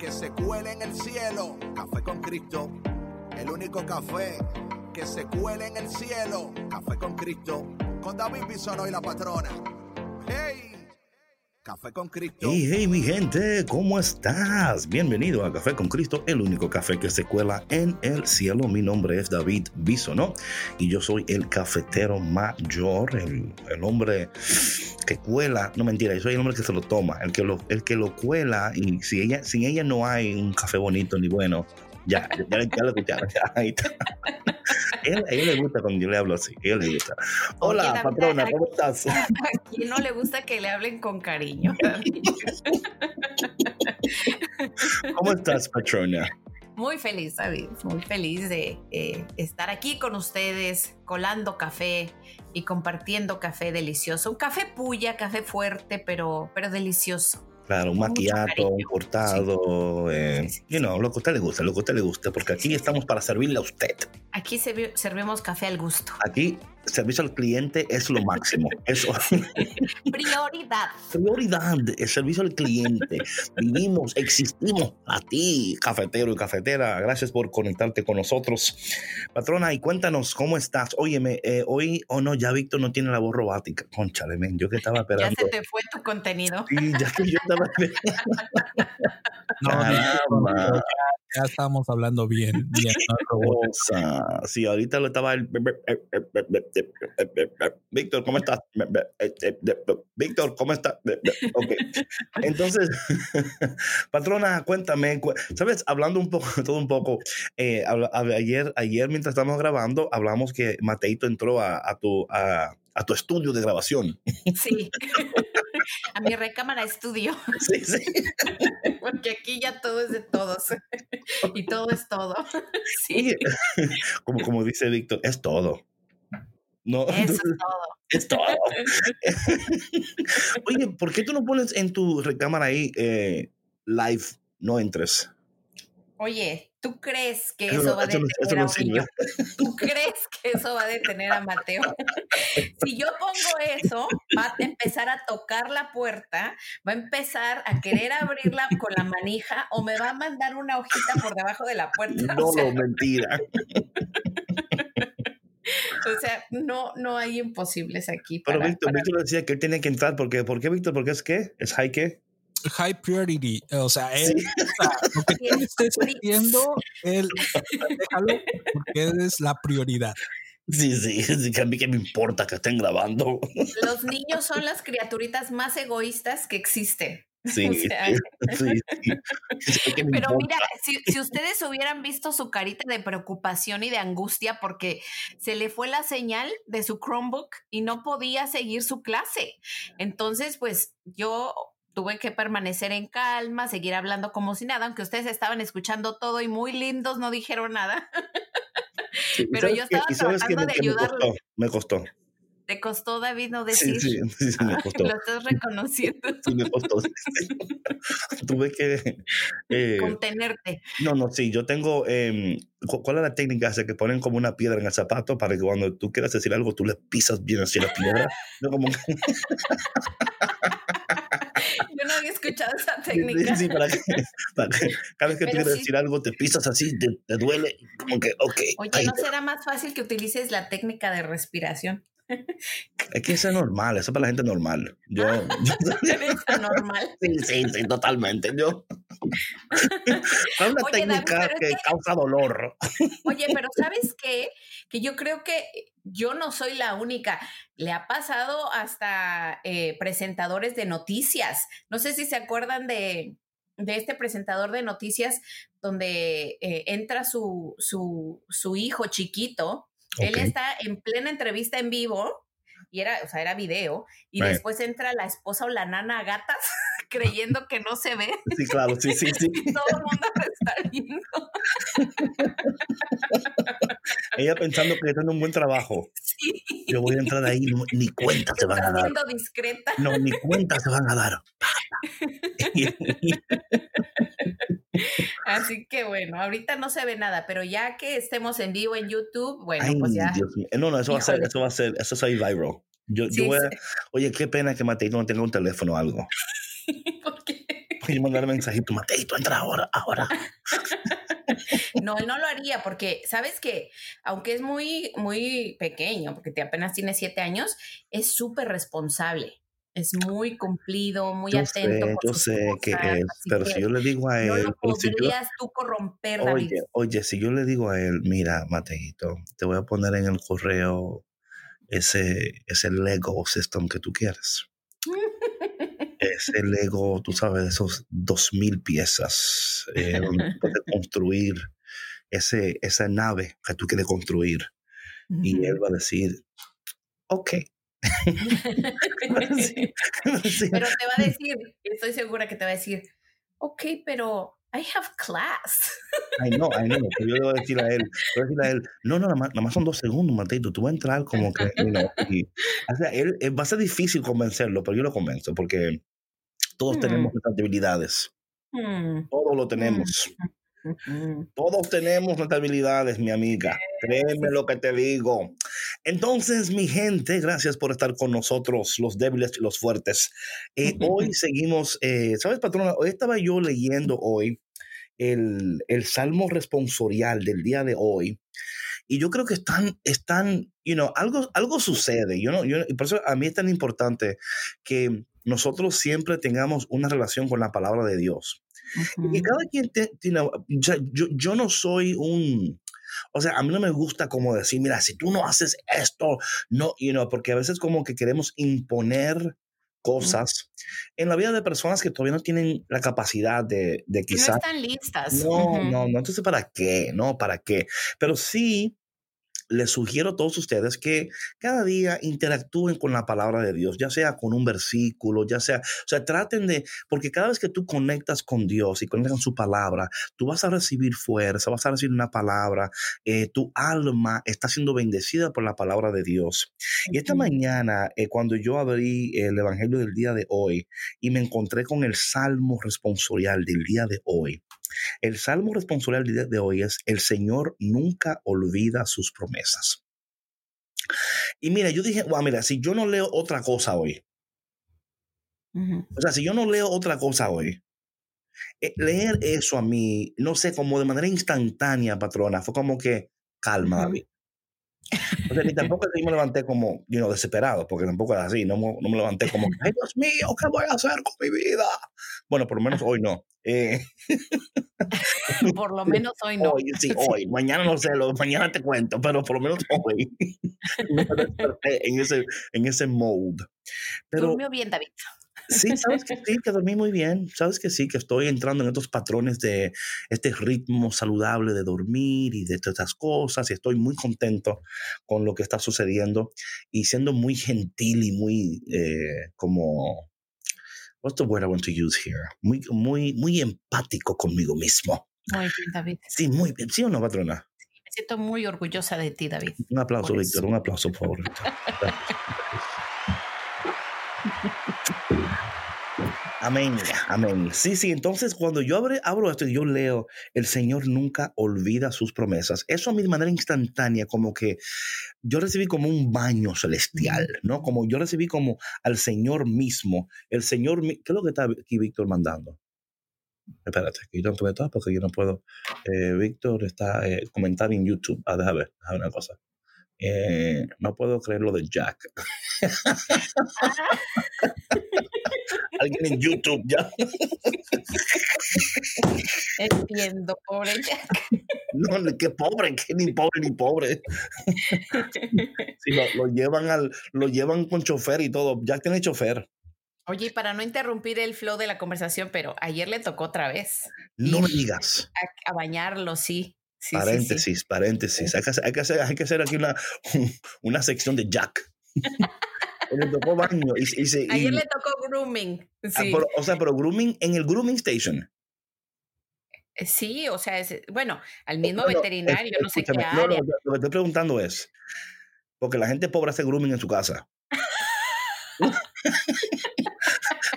que se cuele en el cielo. Café con Cristo, el único café que se cuele en el cielo. Café con Cristo, con David Bison y la patrona. ¡Hey! Café con Cristo. Hey, hey, mi gente, ¿cómo estás? Bienvenido a Café con Cristo, el único café que se cuela en el cielo. Mi nombre es David Bisono y yo soy el cafetero mayor, el, el, hombre que cuela. No mentira, yo soy el hombre que se lo toma, el que lo, el que lo cuela. Y si ella, sin ella no hay un café bonito ni bueno, ya, ya, ya, lo escucharon. Ya, ahí está. A él, a él le gusta cuando yo le hablo así. A él le gusta. Hola, Oye, patrona, ¿cómo estás? ¿A quién no le gusta que le hablen con cariño? ¿Cómo estás, patrona? Muy feliz, David, muy feliz de eh, estar aquí con ustedes, colando café y compartiendo café delicioso. Un café puya, café fuerte, pero, pero delicioso. Claro, un maquillato, un cortado, eh, Sí, sí, you know, lo que a usted le gusta, lo que a usted le gusta, porque aquí estamos para servirle a usted. Aquí servi- servimos café al gusto. Aquí, servicio al cliente es lo máximo. Eso, Prioridad. prioridad, el servicio al cliente. Vivimos, existimos a ti, cafetero y cafetera. Gracias por conectarte con nosotros. Patrona, y cuéntanos, ¿cómo estás? Óyeme, eh, hoy, o no, ya Víctor no tiene la voz robótica. Conchale, men, yo que estaba Ya esperando. se te fue tu contenido. Sí, ya que yo estaba No, Caramba. Ya, estamos hablando bien, bien. cosa. Sí, ahorita lo estaba el... Víctor, ¿cómo estás? Víctor, ¿cómo estás? Ok. Entonces, patrona, cuéntame, cu- ¿sabes? Hablando un poco, todo un poco, eh, ayer, ayer mientras estábamos grabando, hablamos que Mateito entró a, a tu... A, a tu estudio de grabación. Sí. A mi recámara estudio, Sí, sí. porque aquí ya todo es de todos. Y todo es todo. Sí, como, como dice Víctor, es todo. No, eso es todo. Es todo. Oye, ¿por qué tú no pones en tu recámara ahí eh, live? No entres. Oye, ¿tú crees que Eso va a eso no- detener eso no a un niño? ¿Tú crees que eso va a detener a Mateo? Si yo pongo eso, va a empezar a tocar la puerta, va a empezar a querer abrirla con la manija o me va a mandar una hojita por debajo de la puerta. No, O sea, mentira. o sea, no, no hay imposibles aquí. Pero para- Víctor, para- Víctor decía que él tiene que entrar. porque ¿Por qué, Víctor? ¿Por qué es qué? ¿Es qué? High priority, o sea, él, Sí. o sea, lo que tú estés haciendo, él, déjalo, porque eres la prioridad. Sí, sí, sí, que a mí que me importa que estén grabando. Los niños son las criaturitas más egoístas que existen. Sí, O sea, sí, sí, sí. Es que me Pero importa. mira, si, si ustedes hubieran visto su carita de preocupación y de angustia porque se le fue la señal de su Chromebook y no podía seguir su clase. Entonces, pues yo tuve que permanecer en calma, seguir hablando como si nada, aunque ustedes estaban escuchando todo y muy lindos, no dijeron nada. Sí, ¿y pero yo estaba tratando de Que me costó, Me costó. ¿Te costó, David, no decir? sí, sí, sí, me costó. Lo estás reconociendo. Sí, me costó. Tuve que... eh, Contenerte. No, no, sí, yo tengo. em, cu- ¿Cuál es la técnica esa que ponen como una piedra en el zapato para que cuando tú quieras decir algo, tú le pisas bien así la piedra? No, como Yo no había escuchado esa técnica. sí, para que, para que cada vez que tú quieres sí. decir algo, te pisas así, te, te duele, como que, ok. Oye, ahí ¿no será más fácil que utilices la técnica de respiración? Es que eso es normal, eso es para la gente normal. Yo, yo- Eres anormal. sí, sí, sí, totalmente. Yo. ¿Cuál es una Oye, David, técnica es que- causa dolor? Oye, pero ¿sabes qué? Que yo creo que yo no soy la única. Le ha pasado hasta eh, presentadores de noticias. No sé si se acuerdan de, de este presentador de noticias donde eh, entra su, su, su hijo chiquito. Él está en plena entrevista en vivo y era, o sea, era video, y Right. después entra la esposa o la nana a gatas creyendo que no se ve. Sí, claro, sí, sí, sí. y Todo el mundo lo está viendo. Ella pensando que está haciendo un buen trabajo. Sí. Yo voy a entrar ahí, ni cuenta se van a dar. siendo discreta. No, ni cuenta se van a dar. Así que bueno, ahorita no se ve nada, pero ya que estemos en vivo en YouTube, bueno, Ay, pues ya. Dios mío. No, no, eso va a ser, eso va a ser, eso es ahí viral. Yo, yo voy a- sí. oye, qué pena que Mateito no tenga un teléfono o algo. Porque Voy a mandar mensajito, Mateito, entra ahora, ahora. no, él no lo haría, porque sabes que aunque es muy, muy pequeño, porque te apenas tiene siete años, es súper responsable. Es muy cumplido, muy Yo atento. sé, por yo sé que cosas, es, así pero que si yo le digo a no él, lo pero si yo- podrías tú corromper, David. oye, oye, si yo le digo a él, mira, Mateito, te voy a poner en el correo ese, ese Lego system que tú quieres. Ese Lego, tú sabes, esos dos mil piezas, eh, donde puedes construir ese, esa nave que tú quieres construir. Y él va a decir, ok. Pero te va a decir, estoy segura que te va a decir, ok, pero I have class. Ay, no, ay, no, pero yo le voy a decir a él, le voy a decir a él, no, no, nada más, nada más son dos segundos, Mateito, tú vas a entrar como que, you know, y, o sea, él, él va a ser difícil convencerlo, pero yo lo convenzo, porque todos Hmm. tenemos nuestras debilidades, Hmm, todos lo tenemos, ujú. todos tenemos nuestras debilidades, mi amiga, créeme lo que te digo. Entonces, mi gente, gracias por estar con nosotros, los débiles y los fuertes. Eh, hoy seguimos, eh, ¿sabes, patrona? Hoy estaba yo leyendo hoy el, el Salmo responsorial del día de hoy. Y yo creo que están, están, you know, algo, algo sucede. Yo no, yo, y por eso a mí es tan importante que nosotros siempre tengamos una relación con la palabra de Dios. Y que cada quien tiene, o sea, yo, yo no soy un, o sea, a mí no me gusta como decir, mira, si tú no haces esto, no, you know, porque a veces como que queremos imponer cosas en la vida de personas que todavía no tienen la capacidad de, de Que no quizás están listas. no, Ujú. no, no. Entonces, ¿para qué? No, ¿para qué? Pero sí les sugiero a todos ustedes que cada día interactúen con la palabra de Dios, ya sea con un versículo, ya sea, o sea, traten de, porque cada vez que tú conectas con Dios y conectas con su palabra, tú vas a recibir fuerza, vas a recibir una palabra, eh, tu alma está siendo bendecida por la palabra de Dios. Y esta mañana, eh, cuando yo abrí el Evangelio del día de hoy y me encontré con el Salmo responsorial del día de hoy, el salmo responsorial de hoy es, el Señor nunca olvida sus promesas. Y mira, yo dije, wow, mira, si yo no leo otra cosa hoy, Ujú. o sea, si yo no leo otra cosa hoy, eh, leer eso a mí, no sé, como de manera instantánea, patrona, fue como que, calma, Ujú. David. O sea, ni tampoco me levanté como, you know, desesperado, porque tampoco era así, no, no me levanté como, ay Dios mío, ¿qué voy a hacer con mi vida? Bueno, por lo menos hoy no. Eh, Por lo menos hoy no. Hoy, sí, hoy. Mañana no sé, lo, mañana te cuento, pero por lo menos hoy. Me en ese, en ese mode. Pero Durmió bien, David. sí, sabes que sí, que dormí muy bien. Sabes que sí, que estoy entrando en estos patrones de este ritmo saludable de dormir y de todas estas cosas. Y estoy muy contento con lo que está sucediendo y siendo muy gentil y muy eh, como. What's the word I want to use here? Muy, muy, muy empático conmigo mismo. Muy bien, David. Sí, muy bien. ¿Sí o no, patrona? Me siento muy orgullosa de ti, David. Un aplauso, Víctor, un aplauso, por favor. Amén, amén. Sí, sí, entonces cuando yo abre- abro esto y yo leo, el Señor nunca olvida sus promesas. Eso a mí de manera instantánea, como que yo recibí como un baño celestial, ¿no? Como yo recibí como al Señor mismo. El Señor, mi- ¿qué es lo que está aquí Víctor mandando? Espérate, que yo no todo porque yo no puedo. Eh, Víctor está eh, comentando en YouTube. Ah, déjame ver, déjame una cosa. Eh, no puedo creer lo de Jack. Alguien en YouTube ya. Entiendo, pobre Jack. No, qué pobre, que ni pobre ni pobre. Sí, lo, lo llevan al, lo llevan con chofer y todo. Jack tiene chofer. Oye, y para no interrumpir el flow de la conversación, pero ayer le tocó otra vez No me digas. a, a bañarlo, sí. Sí, sí, sí. paréntesis, paréntesis. Hay que, hacer, hay, que hacer, hay que hacer aquí una, una sección de Jack. Le tocó baño. Y, y se- y- Ayer le tocó grooming. ah, Sí, pero- o sea, pero grooming en el grooming station. sí o sea, es- bueno, al mismo No, no, veterinario, no sé qué no, área. lo que estoy preguntando es, porque la gente pobre hace grooming en su casa.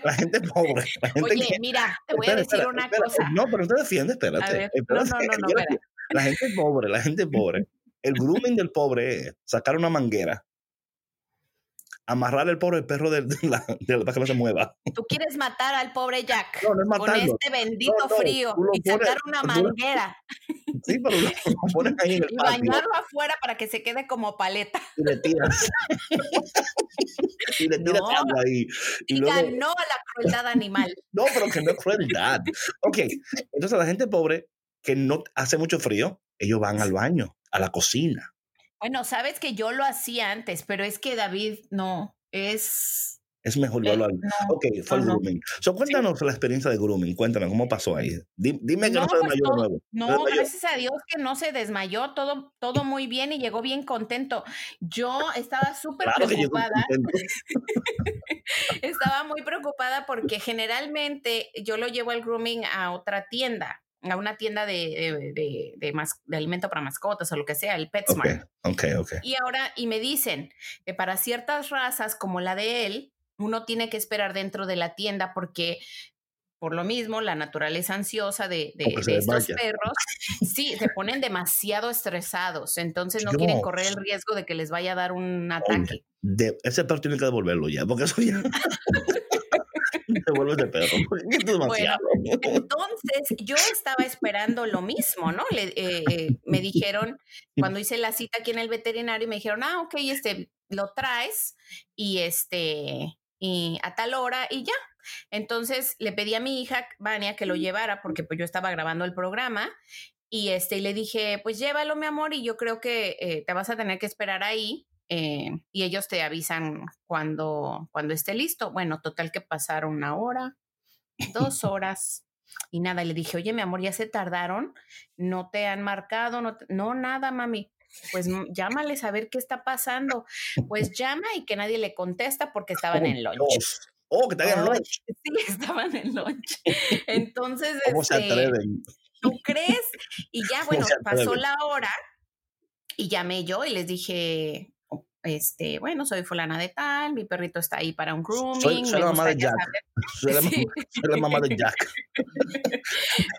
la gente pobre, la gente Oye, que- mira, te voy a decir espera, una espera, cosa. No, pero usted defiende, espérate. No, no, no. La gente pobre, la gente pobre. El grooming del pobre es sacar una manguera, amarrar el pobre perro del- de, la, de la- para que no se mueva. Tú quieres matar al pobre Jack No, no es con este bendito No, frío y pones- sacar una tú lo- manguera Sí, pero lo, lo pones ahí en el y patio bañarlo afuera para que se quede como paleta. y le tiras. y le tiras agua ahí. Y Diga luego, no a la crueldad animal. no, pero que no es crueldad. Ok, entonces la gente pobre que no hace mucho frío, ellos van al baño, a la cocina. Bueno, sabes que yo lo hacía antes, pero es que David no es. Es mejor llevarlo al... no, Ok, fue el no, grooming. So, cuéntanos la experiencia de grooming. Cuéntame, ¿cómo pasó ahí? Di- Dime que no, No, se pues desmayó de todo- nuevo. ¿Se No, desmayó? gracias a Dios que no se desmayó, todo, todo muy bien y llegó bien contento. Yo estaba súper Claro preocupada, estaba muy preocupada porque generalmente yo lo llevo al grooming a otra tienda, a una tienda de, de, de- de alimento para mascotas o lo que sea, el PetSmart. Ok, ok, ok. Y ahora, y me dicen que para ciertas razas como la de él, uno tiene que esperar dentro de la tienda porque por lo mismo la naturaleza ansiosa de, de- de estos perros, sí, se ponen demasiado estresados, entonces no quieren correr el riesgo de que les vaya a dar un ataque. De, ese perro tiene que devolverlo ya, porque eso ya... Devuelve ese perro. porque esto es demasiado. Entonces, yo estaba esperando lo mismo, ¿no? Le, eh, eh, me dijeron, cuando hice la cita aquí en el veterinario, me dijeron, ah, ok, este, lo traes y este, y a tal hora y ya. Entonces, le pedí a mi hija, Vania, que lo llevara porque pues yo estaba grabando el programa y este, y le dije, pues llévalo, mi amor, y yo creo que eh, te vas a tener que esperar ahí. Eh, y ellos te avisan cuando, cuando esté listo. Bueno, total que pasaron una hora, dos horas y nada. Le dije, oye, mi amor, ya se tardaron, no te han marcado, no, no nada, mami. Pues mm, llámales a ver qué está pasando. Pues llama y que nadie le contesta porque estaban Oh, en lunch. Dios. Oh, que están en lunch. Sí, estaban en lunch. Entonces, ¿Cómo se este, atreven? ¿tú crees? Y ya, ¿Cómo bueno, se pasó la hora y llamé yo y les dije, este, bueno, soy fulana de tal, mi perrito está ahí para un grooming. soy la mamá de Jack. Soy la, Sí. mamá, soy la mamá de Jack.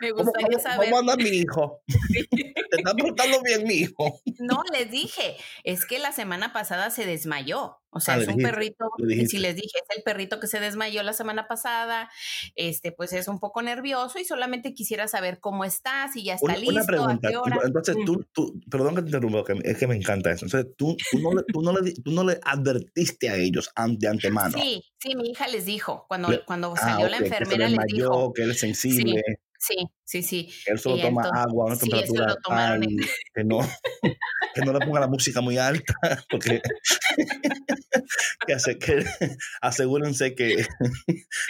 Me ¿Cómo, gustaría cómo, saber. cómo anda mi hijo? ¿Te está portando bien, mi hijo? No, les dije, es que la semana pasada se desmayó. O sea, Ah, es un dijiste, perrito, si les dije, es el perrito que se desmayó la semana pasada, este, pues es un poco nervioso y solamente quisiera saber cómo está, si ya está Una, listo, una pregunta. a qué hora. Entonces, Mm. tú, tú, perdón que te interrumpa, que es que me encanta eso. Entonces, tú, tú, no, le, tú, no, le, di- tú no le advertiste a ellos de antemano. Sí, sí, mi hija les dijo, cuando, Le- cuando Ah, salió la ok, que se enfermera les desmayó, dijo, que él es sensible, sí, sí, sí. que él solo y toma entonces- agua una sí, eso lo tomaron en- que no, que no le ponga la música muy alta, porque que, hace, que asegúrense que,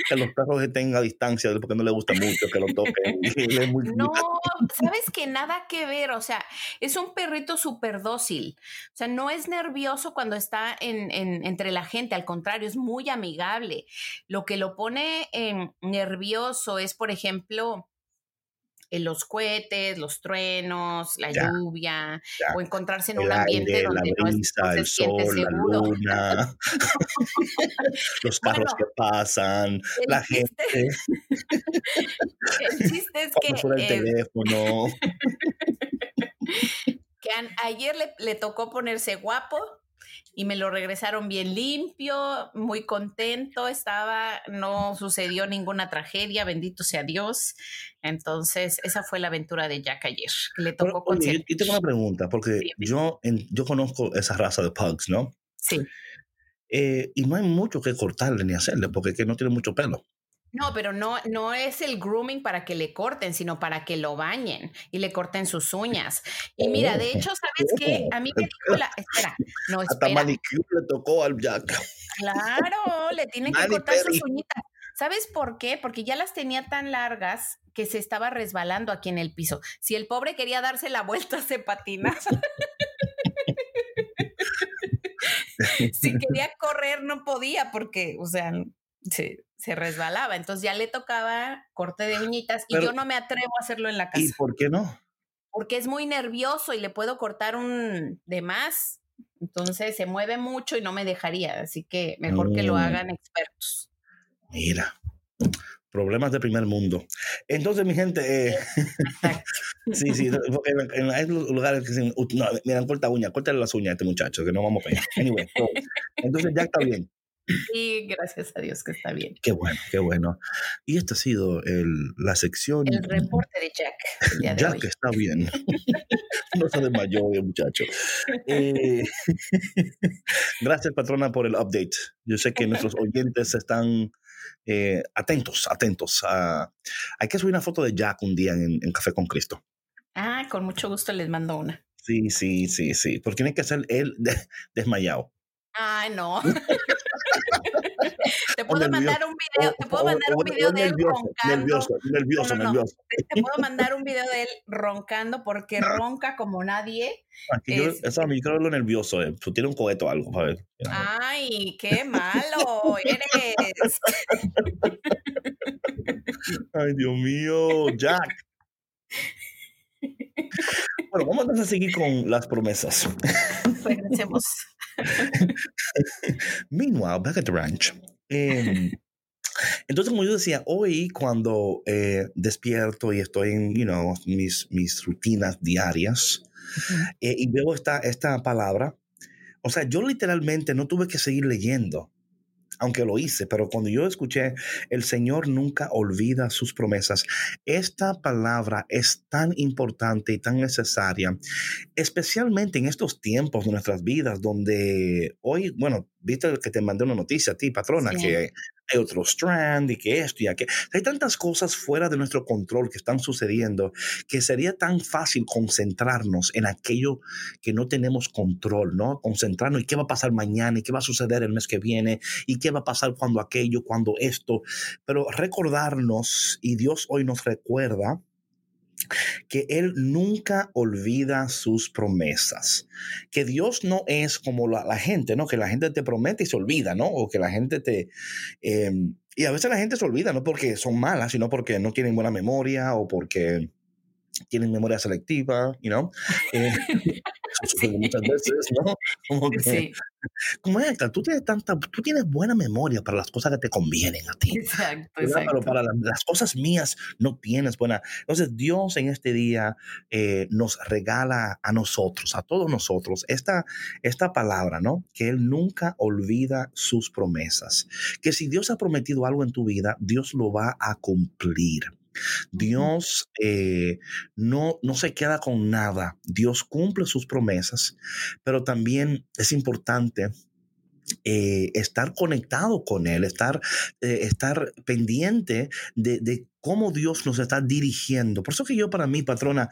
que los perros estén a distancia porque no le gusta mucho que lo toquen. es muy- No, sabes que nada que ver, o sea, es un perrito súper dócil, o sea, no es nervioso cuando está en, en- entre la gente, al contrario, es muy amigable. Lo que lo pone em, nervioso es, por ejemplo, los cohetes, los truenos, la Ya, lluvia, ya. o encontrarse en el un ambiente aire, la donde no, es- no brisa, se el siente sol, la seguro. luna, los carros Bueno, que pasan, la chiste, gente el chiste es que cuando suena el eh, teléfono. que an- ayer le, le tocó ponerse guapo y me lo regresaron bien limpio, muy contento estaba, no sucedió ninguna tragedia, bendito sea Dios. Entonces, esa fue la aventura de Jack ayer, que le Pero, tocó oye, yo, tengo una pregunta, porque Dime. yo, en- yo conozco esa raza de pugs, ¿no? Sí. Eh, y no hay mucho que cortarle ni hacerle, porque es que no tiene mucho pelo. No, pero no, no es el grooming para que le corten, sino para que lo bañen y le corten sus uñas. Y mira, de hecho, ¿sabes qué? A mí me dijo la... Espera, no, Hasta espera. manicure le tocó al Jack. Claro, le tienen que Mani cortar sus uñitas. ¿Sabes por qué? Porque ya las tenía tan largas que se estaba resbalando aquí en el piso. Si el pobre quería darse la vuelta, se patinaba. si quería correr no podía porque, o sea, se, se resbalaba. Entonces ya le tocaba corte de uñitas y yo no me atrevo a hacerlo en la casa. ¿Y por qué no? Porque es muy nervioso y le puedo cortar un de más. Entonces se mueve mucho y no me dejaría. Así que mejor que lo mm. hagan expertos. Mira, problemas de primer mundo. Entonces, mi gente, eh, sí, sí, en, hay lugares que dicen, no, miran, corta uña, corta las uñas a este muchacho, que no vamos a pegar. Anyway, entonces ya está bien. Sí, gracias a Dios que está bien. Qué bueno, qué bueno. Y esta ha sido el, la sección. El reporte de Jack. Jack está bien. no se desmayó el muchacho. Eh, gracias, patrona, por el update. Yo sé que nuestros oyentes están eh, atentos, atentos. hay que subir una foto de Jack un día en, Café con Cristo. Ah, con mucho gusto les mando una. Sí, sí, sí, sí. Porque tiene que ser él desmayado. Ay, no. Te puedo mandar un video, te puedo mandar un video de él roncando. Nervioso, nervioso, nervioso. Te, puedo mandar un video de él roncando porque ronca como nadie. Aquí yo, eso a mí creo lo nervioso. Eh. Tú tienes un coheto o algo, a ver. Ay, qué malo eres. Ay, Dios mío, Jack. Bueno, vamos a seguir con las promesas. Regresemos. Meanwhile, back at the ranch. Em, entonces, como yo decía, hoy cuando eh, despierto y estoy en, you know, mis, mis rutinas diarias eh, y veo esta, esta palabra, o sea, yo literalmente no tuve que seguir leyendo aunque lo hice, pero cuando yo escuché, el Señor nunca olvida sus promesas, esta palabra es tan importante y tan necesaria, especialmente en estos tiempos de nuestras vidas, donde hoy, bueno, viste que te mandé una noticia a ti, patrona, que hay otro strand y que esto y aquello. Hay tantas cosas fuera de nuestro control que están sucediendo que sería tan fácil concentrarnos en aquello que no tenemos control, ¿no? Concentrarnos y qué va a pasar mañana y qué va a suceder el mes que viene y qué va a pasar cuando aquello, cuando esto. Pero recordarnos, y Dios hoy nos recuerda, que Él nunca olvida sus promesas, que Dios no es como la, gente, ¿no? Que la gente te promete y se olvida, ¿no? O que la gente te... Em, y a veces la gente se olvida, no porque son malas, sino porque no tienen buena memoria o porque tienen memoria selectiva, you know. Eh, muchas veces, ¿no? Como que, sí. como esta, tú tienes tanta, tú tienes buena memoria para las cosas que te convienen a ti. Exacto, Pero para las, cosas mías no tienes buena. Entonces Dios en este día eh, nos regala a nosotros, a todos nosotros, esta, esta palabra, ¿no? Que Él nunca olvida sus promesas. Que si Dios ha prometido algo en tu vida, Dios lo va a cumplir. Dios eh, no, no se queda con nada. Dios cumple sus promesas, pero también es importante eh, estar conectado con Él, estar, eh, estar pendiente de, de, cómo Dios nos está dirigiendo. Por eso que yo para mí, patrona,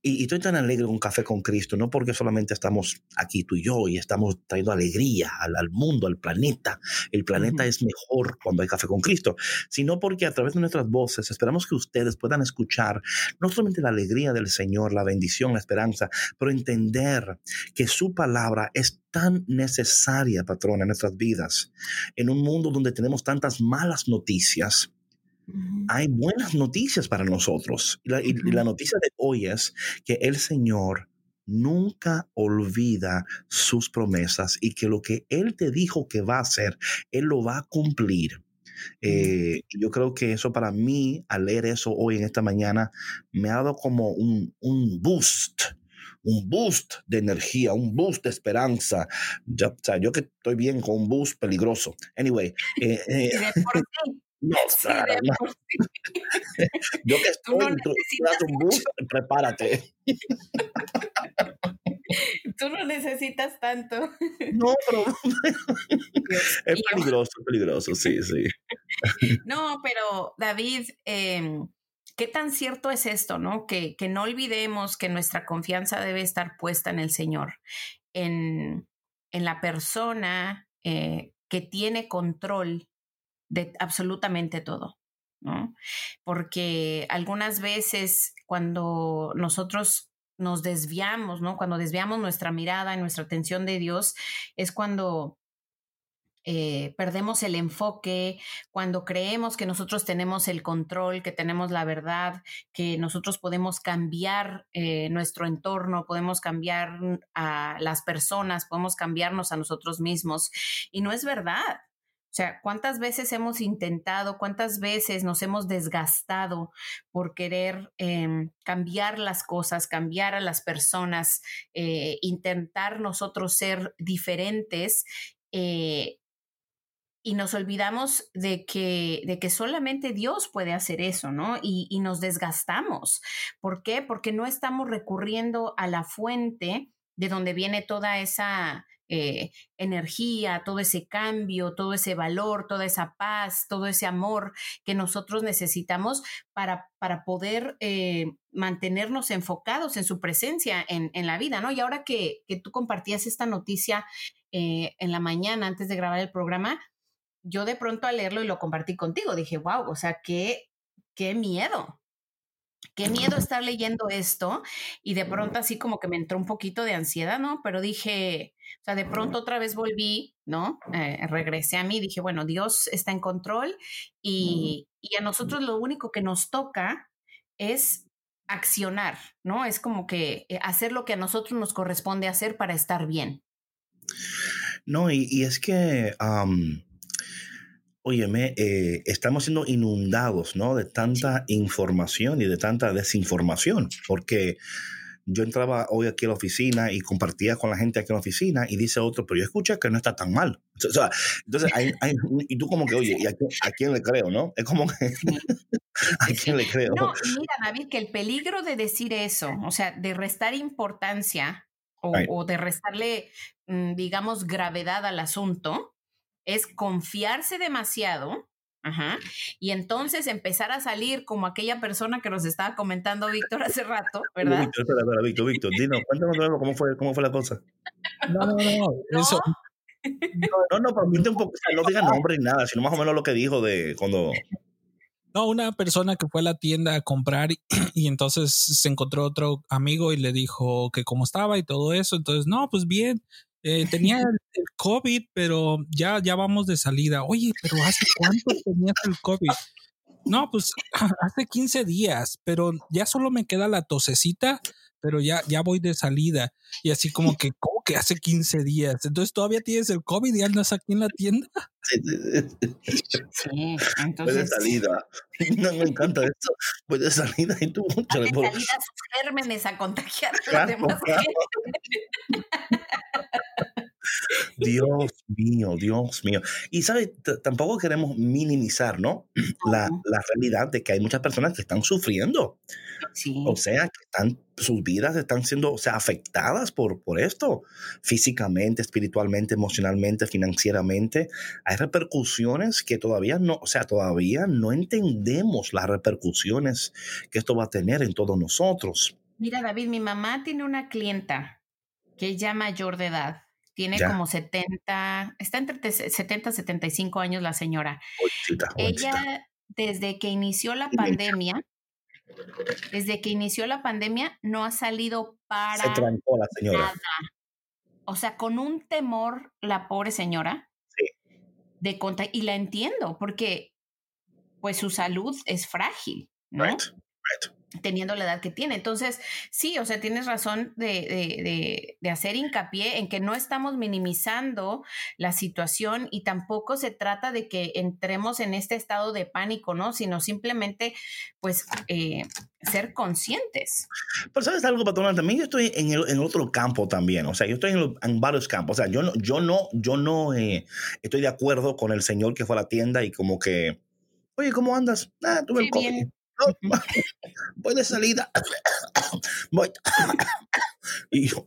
y, estoy tan alegre con Café con Cristo, no porque solamente estamos aquí tú y yo y estamos trayendo alegría al, mundo, al planeta. El planeta es mejor cuando hay Café con Cristo, sino porque a través de nuestras voces esperamos que ustedes puedan escuchar no solamente la alegría del Señor, la bendición, la esperanza, pero entender que su palabra es tan necesaria, patrona, en nuestras vidas. En un mundo donde tenemos tantas malas noticias, hay buenas noticias para nosotros. Y la, noticia de hoy es que el Señor nunca olvida sus promesas y que lo que Él te dijo que va a hacer, Él lo va a cumplir. Eh, yo creo que eso para mí, al leer eso hoy en esta mañana, me ha dado como un, un boost, un boost de energía, un boost de esperanza. o sea, yo que estoy bien con un boost peligroso. Anyway. Eh, eh, no, Yo que estoy, no un bus, prepárate. Tú no necesitas tanto. No, pero es peligroso, es peligroso, sí, sí. No, pero David, em, ¿qué tan cierto es esto, no? Que, que no olvidemos que nuestra confianza debe estar puesta en el Señor, en, en la persona eh, que tiene control de absolutamente todo, ¿no? Porque algunas veces cuando nosotros nos desviamos, ¿no? Cuando desviamos nuestra mirada y nuestra atención de Dios, es cuando eh, perdemos el enfoque, cuando creemos que nosotros tenemos el control, que tenemos la verdad, que nosotros podemos cambiar eh, nuestro entorno, podemos cambiar a las personas, podemos cambiarnos a nosotros mismos. Y no es verdad. O sea, ¿cuántas veces hemos intentado, cuántas veces nos hemos desgastado por querer em, cambiar las cosas, cambiar a las personas, eh, intentar nosotros ser diferentes? Eh, y nos olvidamos de que, de que solamente Dios puede hacer eso, ¿no? Y, y nos desgastamos. ¿Por qué? Porque no estamos recurriendo a la fuente de donde viene toda esa eh, energía, todo ese cambio, todo ese valor, toda esa paz, todo ese amor que nosotros necesitamos para, para poder eh, mantenernos enfocados en su presencia en, en, la vida, ¿no? Y ahora que, que tú compartías esta noticia eh, en la mañana antes de grabar el programa, yo de pronto al leerlo y lo compartí contigo, dije, wow, o sea, qué, qué miedo, qué miedo estar leyendo esto y de pronto así como que me entró un poquito de ansiedad, ¿no? Pero dije, o sea, de pronto otra vez volví, ¿no? Eh, regresé a mí, dije, bueno, Dios está en control y, y, a nosotros lo único que nos toca es accionar, ¿no? Es como que eh, hacer lo que a nosotros nos corresponde hacer para estar bien. No, y, y es que... Um Óyeme, eh, estamos siendo inundados, ¿no? De tanta información y de tanta desinformación, porque yo entraba hoy aquí a la oficina y compartía con la gente aquí en la oficina y dice otro, pero yo escuché que no está tan mal. O sea, entonces, hay, hay, y tú como que, oye, ¿y a, quién, a quién le creo, no? Es como que, ¿a quién le creo? No, mira, David, que el peligro de decir eso, o sea, de restar importancia o, o de restarle, mm, digamos, gravedad al asunto, es confiarse demasiado. Ajá. Y entonces empezar a salir como aquella persona que nos estaba comentando Víctor hace rato, ¿verdad? Víctor, espera, espera, Víctor, Víctor, dinos, cuéntanos cómo fue, cómo fue la cosa. No, no, no, eso. No, no, pero un poco, no diga nombre ni nada, sino más o menos lo que dijo de cuando. No, una persona que fue a la tienda a comprar y, y, entonces se encontró otro amigo y le dijo que cómo estaba y todo eso. Entonces, no, pues bien, eh, tenía el, el, COVID, pero ya, ya vamos de salida. Oye, pero ¿hace cuánto tenías el COVID? No, pues hace 15 días, pero ya solo me queda la tosecita, pero ya, ya voy de salida. Y así como que, ¿cómo que hace 15 días? Entonces todavía tienes el COVID y andas aquí en la tienda. Sí, entonces. Voy de salida. No me encanta esto. Voy de salida y tú. de salida sus gérmenes a contagiar a los demás. Claro. Dios mío, Dios mío. Y sabes, tampoco queremos minimizar, ¿no? La, la, realidad de que hay muchas personas que están sufriendo. Sí. O sea, que están, sus vidas están siendo, o sea, afectadas por, por esto. Físicamente, espiritualmente, emocionalmente, financieramente. Hay repercusiones que todavía no, o sea, todavía no entendemos las repercusiones que esto va a tener en todos nosotros. Mira, David, mi mamá tiene una clienta que es ya mayor de edad tiene ya. como 70, está entre 70 y 75 años la señora. Ella, desde que inició la pandemia, desde que inició la pandemia, no ha salido para Se trancó la señora. nada. O sea, con un temor, la pobre señora, sí. de contra y la entiendo, porque pues su salud es frágil, ¿no? Right. Right teniendo la edad que tiene. Entonces, sí, o sea, tienes razón de, de, de, de, hacer hincapié en que no estamos minimizando la situación y tampoco se trata de que entremos en este estado de pánico, ¿no? Sino simplemente, pues, eh, ser conscientes. Pero sabes algo, patrona, también yo estoy en, el, en otro campo también, o sea, yo estoy en, en varios campos, o sea, yo no, yo no, yo no eh, estoy de acuerdo con el señor que fue a la tienda y como que, oye, ¿cómo andas? Ah, tuve Sí, el COVID. bien. No, voy de salida. Voy. Y yo,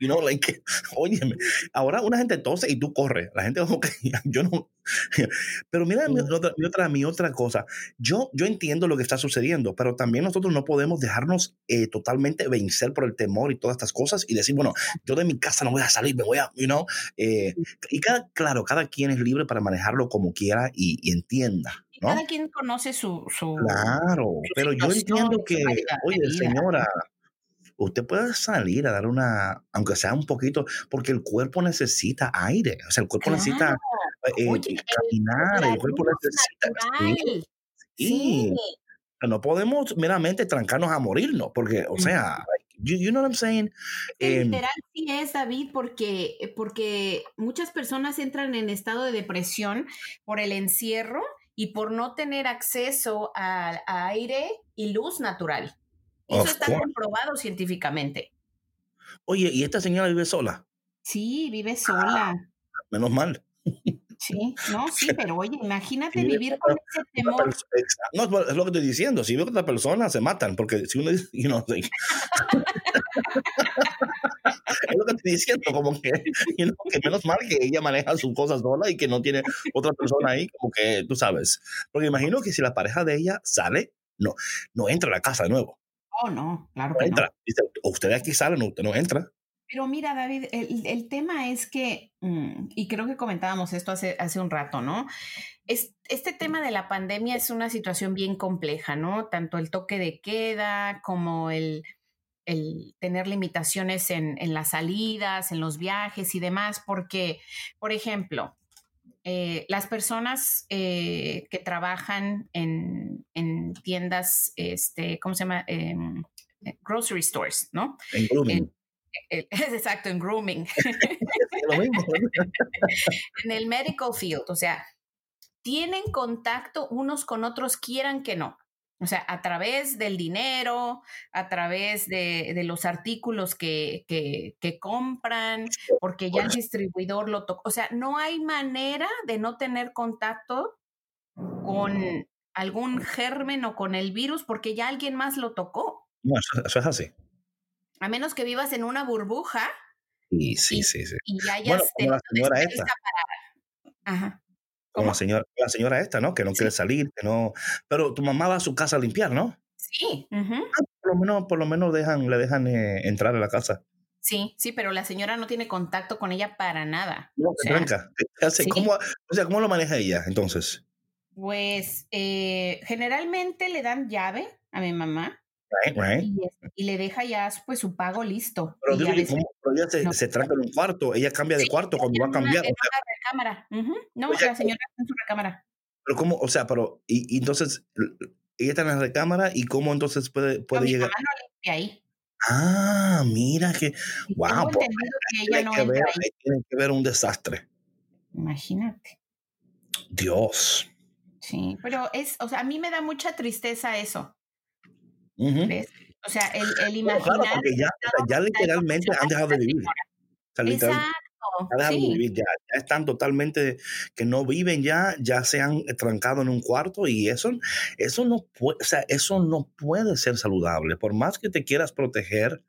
you know, like, óyeme, ahora una gente tose y tú corres. La gente como que yo no. Pero mira mi otra, mi otra, mi otra cosa. Yo, yo entiendo lo que está sucediendo, pero también nosotros no podemos dejarnos eh, totalmente vencer por el temor y todas estas cosas y decir, bueno, yo de mi casa no voy a salir, me voy a, you know. Eh, y cada, claro, cada quien es libre para manejarlo como quiera y, y entienda. ¿No? Cada quien conoce su, su Claro, su pero yo entiendo que, oye, señora, usted puede salir a dar una, aunque sea un poquito, porque el cuerpo necesita aire, o sea, el cuerpo necesita eh, Oye, eh, caminar, el cuerpo luz necesita... sí, sí. No podemos meramente trancarnos a morirnos, porque, o sea, you, you know what I'm saying? Literal sí es, David, porque, porque muchas personas entran en estado de depresión por el encierro y por no tener acceso a, a aire y luz natural. Eso Of está course. comprobado científicamente. oye, ¿y esta señora vive sola? Sí, vive sola. Menos mal. Sí, no, sí, pero oye, imagínate Sí, vivir con ese temor. No, es lo que estoy diciendo. Si veo que otra persona se matan, porque si uno dice, you know, like- es lo que estoy diciendo, como que, you know, que menos mal que ella maneja sus cosas sola y que no tiene otra persona ahí, como que tú sabes. Porque imagino que si la pareja de ella sale, no, no entra a la casa de nuevo. Oh, no, claro No que no. entra. Dice, usted aquí sale, no, usted no entra. Pero mira, David, el, el tema es que, mm, y creo que comentábamos esto hace, hace un rato, ¿no? Es, este tema de la pandemia es una situación bien compleja, ¿no? Tanto el toque de queda como el, el tener limitaciones en, en las salidas, en los viajes y demás, porque, por ejemplo, eh, las personas eh, que trabajan en, en tiendas, este, ¿cómo se llama? Em, eh, grocery stores, ¿no? En grooming. Eh, exacto, en grooming, Es lo mismo. en el medical field, o sea, tienen contacto unos con otros, quieran que no. O sea, a través del dinero, a través de, de los artículos que, que, que compran, porque ya el distribuidor lo tocó. O sea, no hay manera de no tener contacto con algún germen o con el virus porque ya alguien más lo tocó. No, eso, eso es así. A menos que vivas en una burbuja Sí, sí, Y- sí, sí. y ya Bueno, hayas la tenido señora esta separada. Ajá. Como la señora, la señora esta, ¿no? Que no quiere salir, que no. Pero tu mamá va a su casa a limpiar, ¿no? Sí, ujú. Por lo menos, por lo menos dejan, le dejan eh, entrar a la casa. sí, sí, pero la señora no tiene contacto con ella para nada. No, O se sea, tranca. ¿Qué hace? sí. ¿Cómo, o sea, ¿cómo lo maneja ella entonces? Pues eh, generalmente le dan llave a mi mamá Right, right. y, le deja ya pues su pago listo. Pero, digo veces ¿cómo? Pero ella se, no. se tranca en un cuarto, ella cambia de Sí, cuarto cuando va a cambiar. en una recámara. No, la señora está en su recámara. pero cómo, o sea, pero, y, y entonces, ella está en la recámara y cómo entonces puede, No, puede mi llegar. mamá no limpia ahí. Ah, mira que, Y wow, pues, entendido que ella tiene no que, ver, entra ahí. tiene que ver un desastre. Imagínate. Dios. Sí, pero es, o sea, a mí me da mucha tristeza eso, O sea, el, el Bueno, claro, imaginar. porque ya, o sea, ya literalmente han dejado de vivir. O sea, ya dejan de Sí. vivir, ya, ya están totalmente que no viven ya, ya se han trancado en un cuarto y eso, eso no puede, o sea, eso no puede ser saludable. Por más que te quieras proteger,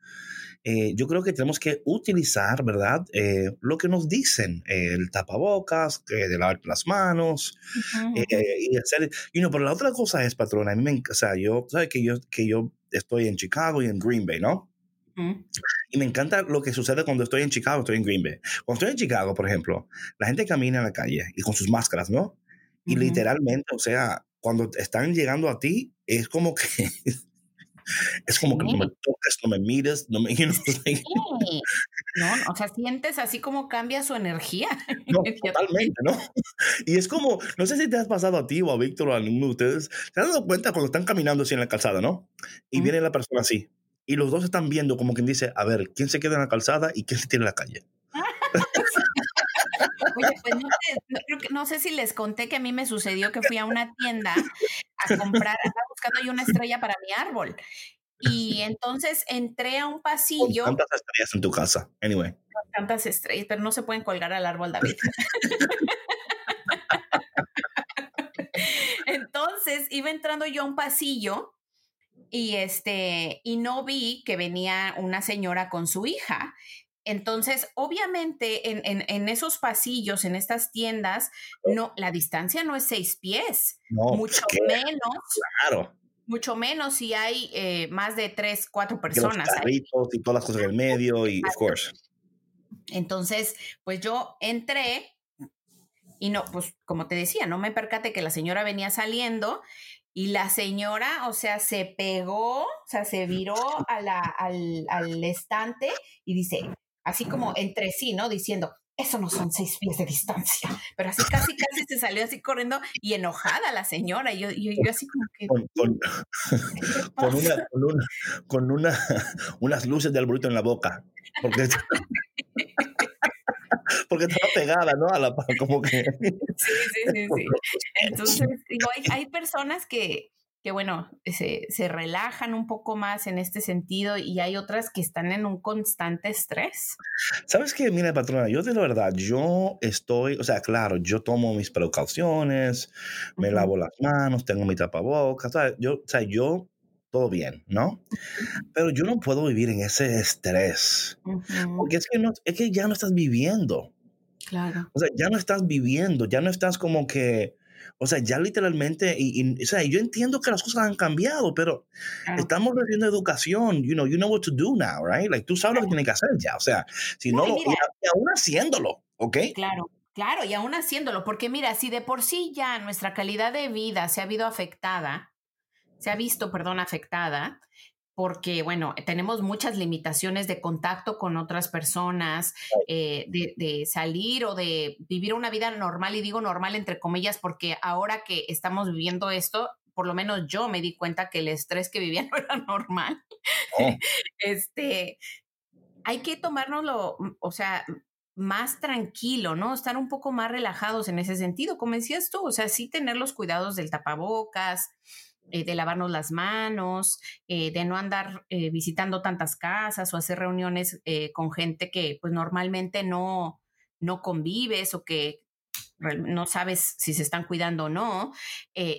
eh, yo creo que tenemos que utilizar, ¿verdad? Eh, lo que nos dicen, eh, el tapabocas, eh, de lavar las manos, Ujú, eh, y hacer, y no, pero la otra cosa es, patrona, a mí me, o sea, yo, sabes que yo, que yo estoy en Chicago y en Green Bay, ¿no? Y me encanta lo que sucede cuando estoy en Chicago, estoy en Green Bay. Cuando estoy en Chicago, por ejemplo, la gente camina en la calle y con sus máscaras, ¿no? Y literalmente, o sea, cuando están llegando a ti, es como que... Es como que no me toques, no me mires, no me... you know, like, Sí. No, o sea, sientes así como cambia su energía. no, totalmente, ¿no? Y es como, no sé si te has pasado a ti o a Víctor o a ninguno de ustedes, ¿se han dado cuenta cuando están caminando así en la calzada, ¿no? Y Ujú. viene la persona así. Y los dos están viendo como quien dice, a ver, ¿quién se queda en la calzada y quién se tira en la calle? Oye, pues no, te- no- creo que- no sé si les conté que a mí me sucedió que fui a una tienda a comprar, estaba buscando yo una estrella para mi árbol. Y entonces entré a un pasillo, tantas estrellas en tu casa. Anyway. tantas estrellas, pero no se pueden colgar al árbol, David. Entonces iba entrando yo a un pasillo y este y no vi que venía una señora con su hija. Entonces, obviamente, en, en- en esos pasillos, en estas tiendas, no, la distancia no es seis pies, No, mucho ¿qué? menos, Claro. mucho menos si hay eh, más de tres, cuatro los personas. ahí. carritos y todas las cosas en el medio y, of course. Entonces, pues yo entré y no, pues como te decía, no me percaté que la señora venía saliendo Y la señora, o sea, se pegó, o sea, se viró a la, al, al estante y dice, así como entre sí, ¿no? Diciendo, eso no son seis pies de distancia. Pero así casi, casi se salió así corriendo y enojada la señora. Y yo, yo, yo así como que... Con, con, con, una, con, una, con una, unas luces de arbolito en la boca. Porque, porque estaba pegada, ¿no? A la como que... Sí, sí, sí, sí. Entonces, digo, hay, hay personas que, que bueno, se, se, relajan un poco más en este sentido y hay otras que están en un constante estrés. Sabes que, mira, patrona, yo de la verdad, yo estoy, o sea, claro, yo tomo mis precauciones, me uh -huh. lavo las manos, tengo mi tapabocas, ¿sabes? Yo, o sea, yo, todo bien, ¿no? Pero yo no puedo vivir en ese estrés, uh -huh. porque es que, no, es que ya no estás viviendo. Claro. O sea, ya no estás viviendo, ya no estás como que o sea, ya literalmente, y, y, o sea, yo entiendo que las cosas han cambiado, pero Ah. estamos recibiendo educación, you know, you know what to do now, right? Like, tú sabes lo que tienes que hacer ya, o sea, si no, No, y y aún haciéndolo, ¿ok? Claro, claro, y aún haciéndolo, porque mira, si de por sí ya nuestra calidad de vida se ha habido afectada, se ha visto, perdón, afectada, porque, bueno, tenemos muchas limitaciones de contacto con otras personas, eh, de, de salir o de vivir una vida normal, y digo normal entre comillas, porque ahora que estamos viviendo esto, por lo menos yo me di cuenta que el estrés que vivía no era normal. Oh, este, hay que tomárnoslo, mm, o sea, más tranquilo, ¿no? Estar un poco más relajados en ese sentido, como decías tú, o sea, sí tener los cuidados del tapabocas, eh, de lavarnos las manos, eh, de no andar eh, visitando tantas casas o hacer reuniones con gente que pues normalmente no, no convives o que no sabes si se están cuidando o no,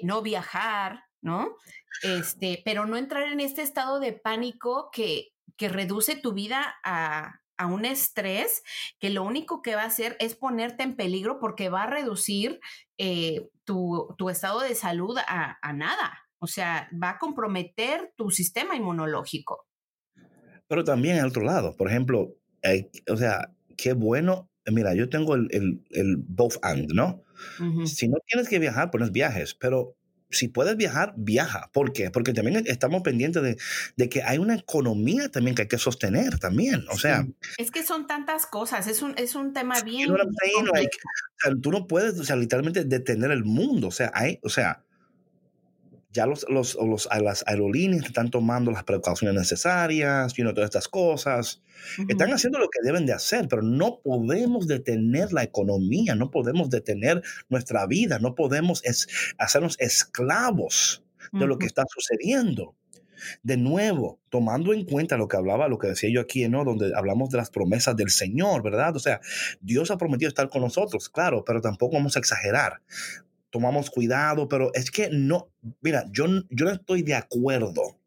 no viajar, ¿no? Este, pero no entrar en este estado de pánico que, que reduce tu vida a, a un estrés que lo único que va a hacer es ponerte en peligro porque va a reducir tu, tu estado de salud a, a nada. O sea, va a comprometer tu sistema inmunológico. Pero también al otro lado, por ejemplo, eh, o sea, qué bueno, mira, yo tengo el, el, el both and, ¿no? Ujú. Si no tienes que viajar, pues no viajes, pero si puedes viajar, viaja. ¿Por qué? Porque también estamos pendientes de, de que hay una economía también que hay que sostener también. O sea, Es que son tantas cosas, es un, es un tema you bien know saying? complejo. Like, o sea, tú no puedes, o sea, literalmente detener el mundo. O sea, hay, o sea, ya los, los, los, a las aerolíneas están tomando las precauciones necesarias, you know, todas estas cosas. Ujú. Están haciendo lo que deben de hacer, pero no podemos detener la economía, no podemos detener nuestra vida, no podemos es- hacernos esclavos de lo que está sucediendo. De nuevo, tomando en cuenta lo que hablaba, lo que decía yo aquí, ¿no? Donde hablamos de las promesas del Señor, ¿verdad? O sea, Dios ha prometido estar con nosotros, claro, pero tampoco vamos a exagerar. Tomamos cuidado, pero es que no, mira, yo, yo no estoy de acuerdo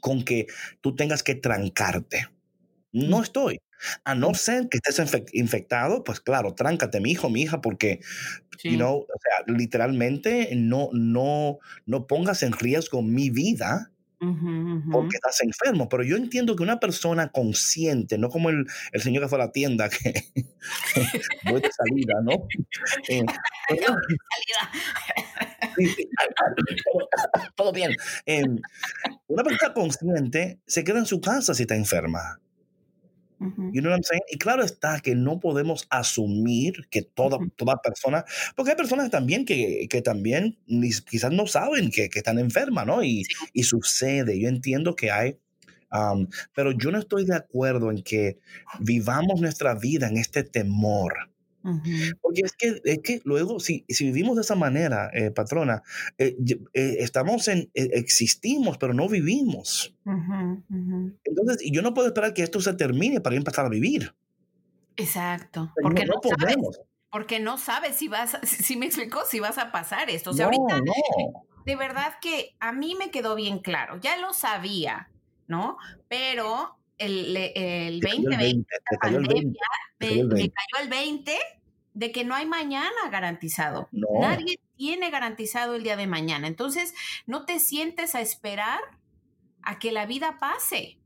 con que tú tengas que trancarte. No Mm. estoy. A no ser que estés infec- infectado, pues claro, tráncate, mi hijo, mi hija, porque Sí. you know, o sea, literalmente no, no, no pongas en riesgo mi vida Porque estás enfermo. Pero yo entiendo que una persona consciente, no como el, el señor que fue a la tienda, que voy de salida, ¿no? Eh, todo, todo bien. Eh, una persona consciente se queda en su casa si está enferma. You know what I'm saying? Y claro está que no podemos asumir que toda, toda persona, porque hay personas también que, que también quizás no saben que, que están enfermas, ¿no? Y, Sí. y sucede. Yo entiendo que hay, um, pero yo no estoy de acuerdo en que vivamos nuestra vida en este temor. Porque es que, es que luego, si, si vivimos de esa manera, eh, patrona, eh, eh, estamos en, eh, existimos, pero no vivimos. Ujú, ujú. Entonces, y yo no puedo esperar que esto se termine para empezar a vivir. Exacto. Porque no no, sabes, podemos. porque no sabes si vas, a- si, si me explicó, si vas a pasar esto. O sea, no, ahorita no. de verdad que a mí me quedó bien claro, ya lo sabía, ¿no? Pero el, el Te cayó el 2020, 20, te cayó el 20, pandemia, te me, cayó el me 20. Cayó el 20 de que no hay mañana garantizado. No. Nadie tiene garantizado el día de mañana. Entonces, no te sientes a esperar a que la vida pase.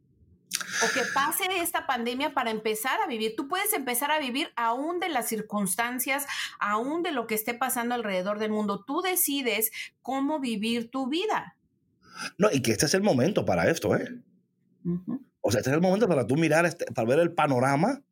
o que pase esta pandemia para empezar a vivir. Tú puedes empezar a vivir aún de las circunstancias, aún de lo que esté pasando alrededor del mundo. Tú decides cómo vivir tu vida. No, y que este es el momento para esto, ¿eh? O sea, este es el momento para tú mirar, este, para ver el panorama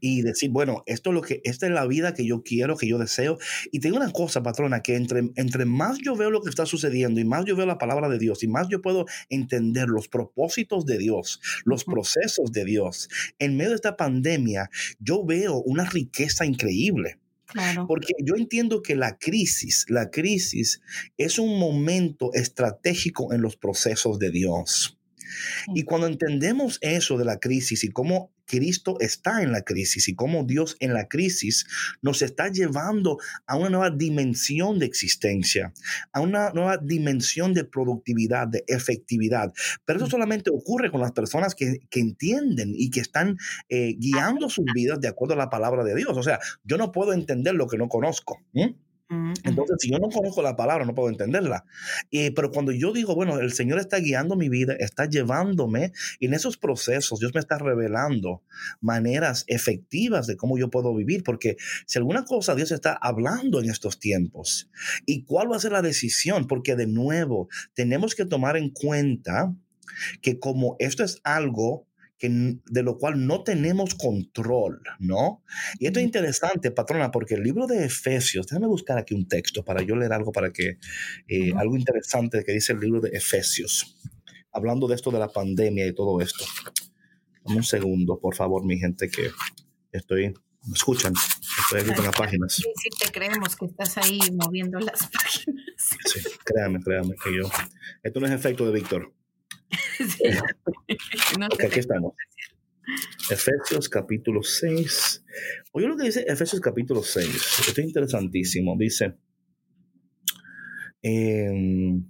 y decir, bueno, esto es lo que, esta es la vida que yo quiero, que yo deseo. Y tengo una cosa, patrona, que entre, entre más yo veo lo que está sucediendo y más yo veo la palabra de Dios y más yo puedo entender los propósitos de Dios, los procesos de Dios, en medio de esta pandemia, yo veo una riqueza increíble. Claro. Porque yo entiendo que la crisis, la crisis es un momento estratégico en los procesos de Dios. Y cuando entendemos eso de la crisis y cómo Cristo está en la crisis y cómo Dios en la crisis nos está llevando a una nueva dimensión de existencia, a una nueva dimensión de productividad, de efectividad. Pero eso solamente ocurre con las personas que, entienden y que están eh, guiando sus vidas de acuerdo a la palabra de Dios. O sea, yo no puedo entender lo que no conozco. Entonces, si yo no conozco la palabra, no puedo entenderla. pero cuando yo digo, bueno, el Señor está guiando mi vida, está llevándome, y en esos procesos Dios me está revelando maneras efectivas de cómo yo puedo vivir, porque si alguna cosa Dios está hablando en estos tiempos, ¿y cuál va a ser la decisión? Porque de nuevo, tenemos que tomar en cuenta que como esto es algo de lo cual no tenemos control, ¿no? Y esto es interesante, patrona, porque el libro de Efesios, déjame buscar aquí un texto para yo leer algo para que, eh, algo interesante que dice el libro de Efesios, hablando de esto de la pandemia y todo esto. Dame un segundo, por favor, mi gente, que estoy, ¿me escuchan? Estoy aquí con las páginas. Sí, sí, te creemos que estás ahí moviendo las páginas. Sí, créame, créame que yo. Esto no es efecto de Víctor. aquí estamos. Efesios capítulo 6. Oye lo que dice Efesios capítulo 6. Esto es interesantísimo. Dice, em,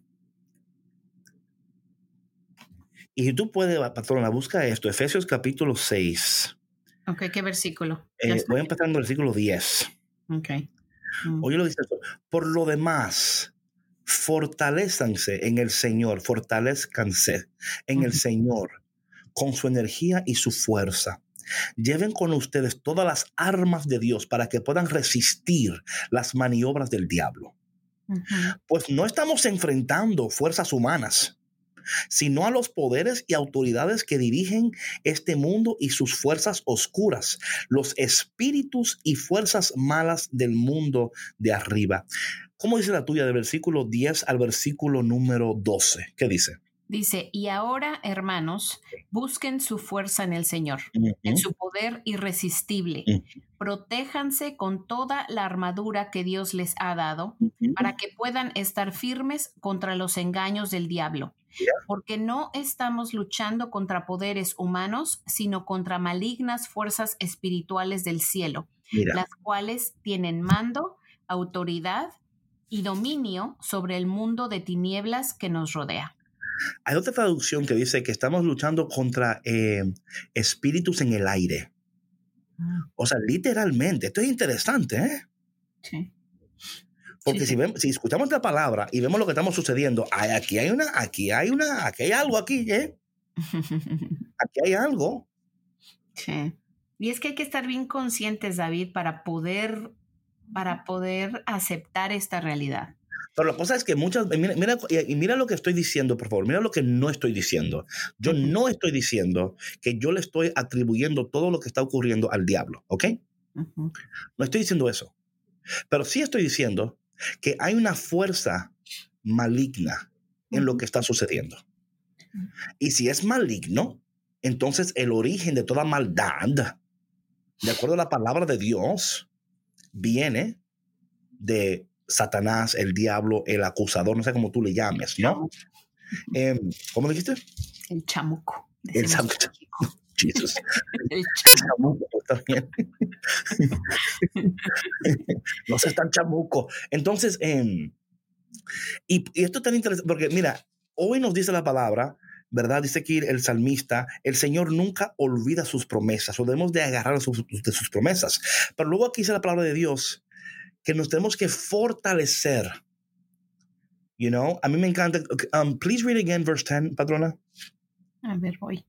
y tú puedes, patrona, busca esto, Efesios capítulo 6. Ok, ¿qué versículo? Eh, voy en el versículo 10. Ok. Mm. Oye lo que dice esto. Por lo demás, fortalezcanse en el Señor, fortalezcanse en el Señor con su energía y su fuerza. Lleven con ustedes todas las armas de Dios para que puedan resistir las maniobras del diablo. Pues no estamos enfrentando fuerzas humanas, sino a los poderes y autoridades que dirigen este mundo y sus fuerzas oscuras, los espíritus y fuerzas malas del mundo de arriba. ¿Cómo dice la tuya del versículo 10 al versículo número 12? ¿Qué dice? Dice, y ahora, hermanos, busquen su fuerza en el Señor, en su poder irresistible. Protéjanse con toda la armadura que Dios les ha dado para que puedan estar firmes contra los engaños del diablo. Porque no estamos luchando contra poderes humanos, sino contra malignas fuerzas espirituales del cielo, las cuales tienen mando, autoridad y dominio sobre el mundo de tinieblas que nos rodea. Hay otra traducción que dice que estamos luchando contra eh, espíritus en el aire. Ah. O sea, literalmente, esto es interesante, ¿eh? Sí. Porque Si, vemos, si escuchamos la palabra y vemos lo que estamos sucediendo, aquí hay una, aquí hay una, aquí hay algo aquí, ¿eh? Aquí hay algo. Sí. Y es que hay que estar bien conscientes, David, para poder, para poder aceptar esta realidad. Pero la cosa es que muchas, mira, mira, y mira lo que estoy diciendo, por favor, mira lo que no estoy diciendo. Yo no estoy diciendo que yo le estoy atribuyendo todo lo que está ocurriendo al diablo, ¿ok? No estoy diciendo eso. Pero sí estoy diciendo que hay una fuerza maligna en lo que está sucediendo. Y si es maligno, entonces el origen de toda maldad, de acuerdo a la palabra de Dios, viene de Satanás, el diablo, el acusador, no sé cómo tú le llames, ¿no? Eh, ¿Cómo dijiste? El chamuco. El chamuco. Jesus. El chamuco también. no seas tan chamuco. Entonces, em, y, esto es tan interesante porque, mira, hoy nos dice la palabra, ¿verdad? Dice aquí el salmista, el Señor nunca olvida sus promesas, o debemos de agarrar de sus promesas. Pero luego aquí dice la palabra de Dios, que nos tenemos que fortalecer. You know, a mí me encanta. Um, please read again verse 10, patrona. A ver, voy.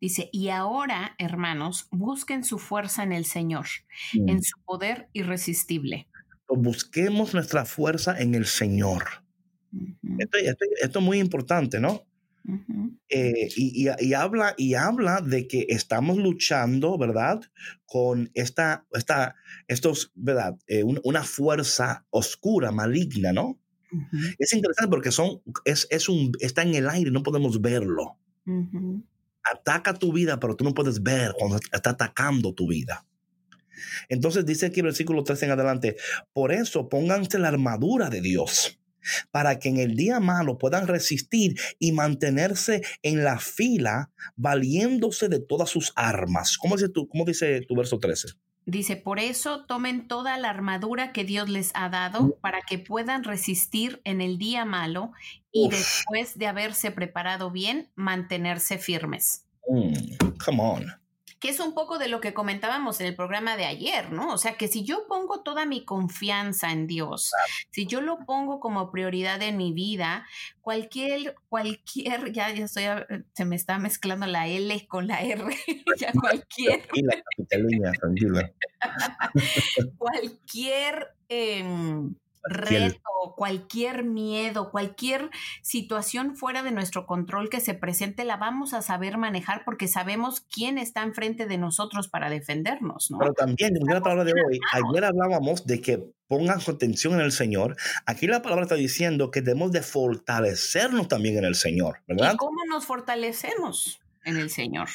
Dice, y ahora, hermanos, busquen su fuerza en el Señor, en Mm. su poder irresistible. Busquemos nuestra fuerza en el Señor. Ujú, Esto, esto- esto es muy importante, ¿no? Eh, y, y- y habla, y habla de que estamos luchando, ¿verdad? Con esta, esta estos, ¿verdad? Eh, un- una fuerza oscura, maligna, ¿no? Es interesante porque son, es, es un, está en el aire, no podemos verlo. Ataca tu vida, pero tú no puedes ver cuando está atacando tu vida. Entonces dice aquí el versículo 13 en adelante, por eso pónganse la armadura de Dios, para que en el día malo puedan resistir y mantenerse en la fila, valiéndose de todas sus armas. ¿Cómo dice tu, cómo dice tu verso 13? Dice, por eso tomen toda la armadura que Dios les ha dado para que puedan resistir en el día malo y Uf. después de haberse preparado bien, mantenerse firmes. Mm, come on. Que es un poco de lo que comentábamos en el programa de ayer, ¿no? O sea, que si yo pongo toda mi confianza en Dios, si yo lo pongo como prioridad en mi vida, cualquier, cualquier, ya, ya estoy, a- se me está mezclando la L con la R, ya cualquier Tranquila, capitaleña, tranquila. cualquier em, Cualquier- reto, cualquier miedo, cualquier situación fuera de nuestro control que se presente, la vamos a saber manejar porque sabemos quién está enfrente de nosotros para defendernos, ¿no? Pero también, en la palabra de hoy, ayer hablábamos de que pongan su atención en el Señor. Aquí la palabra está diciendo que debemos de fortalecernos también en el Señor, ¿verdad? ¿Y cómo nos fortalecemos en el Señor?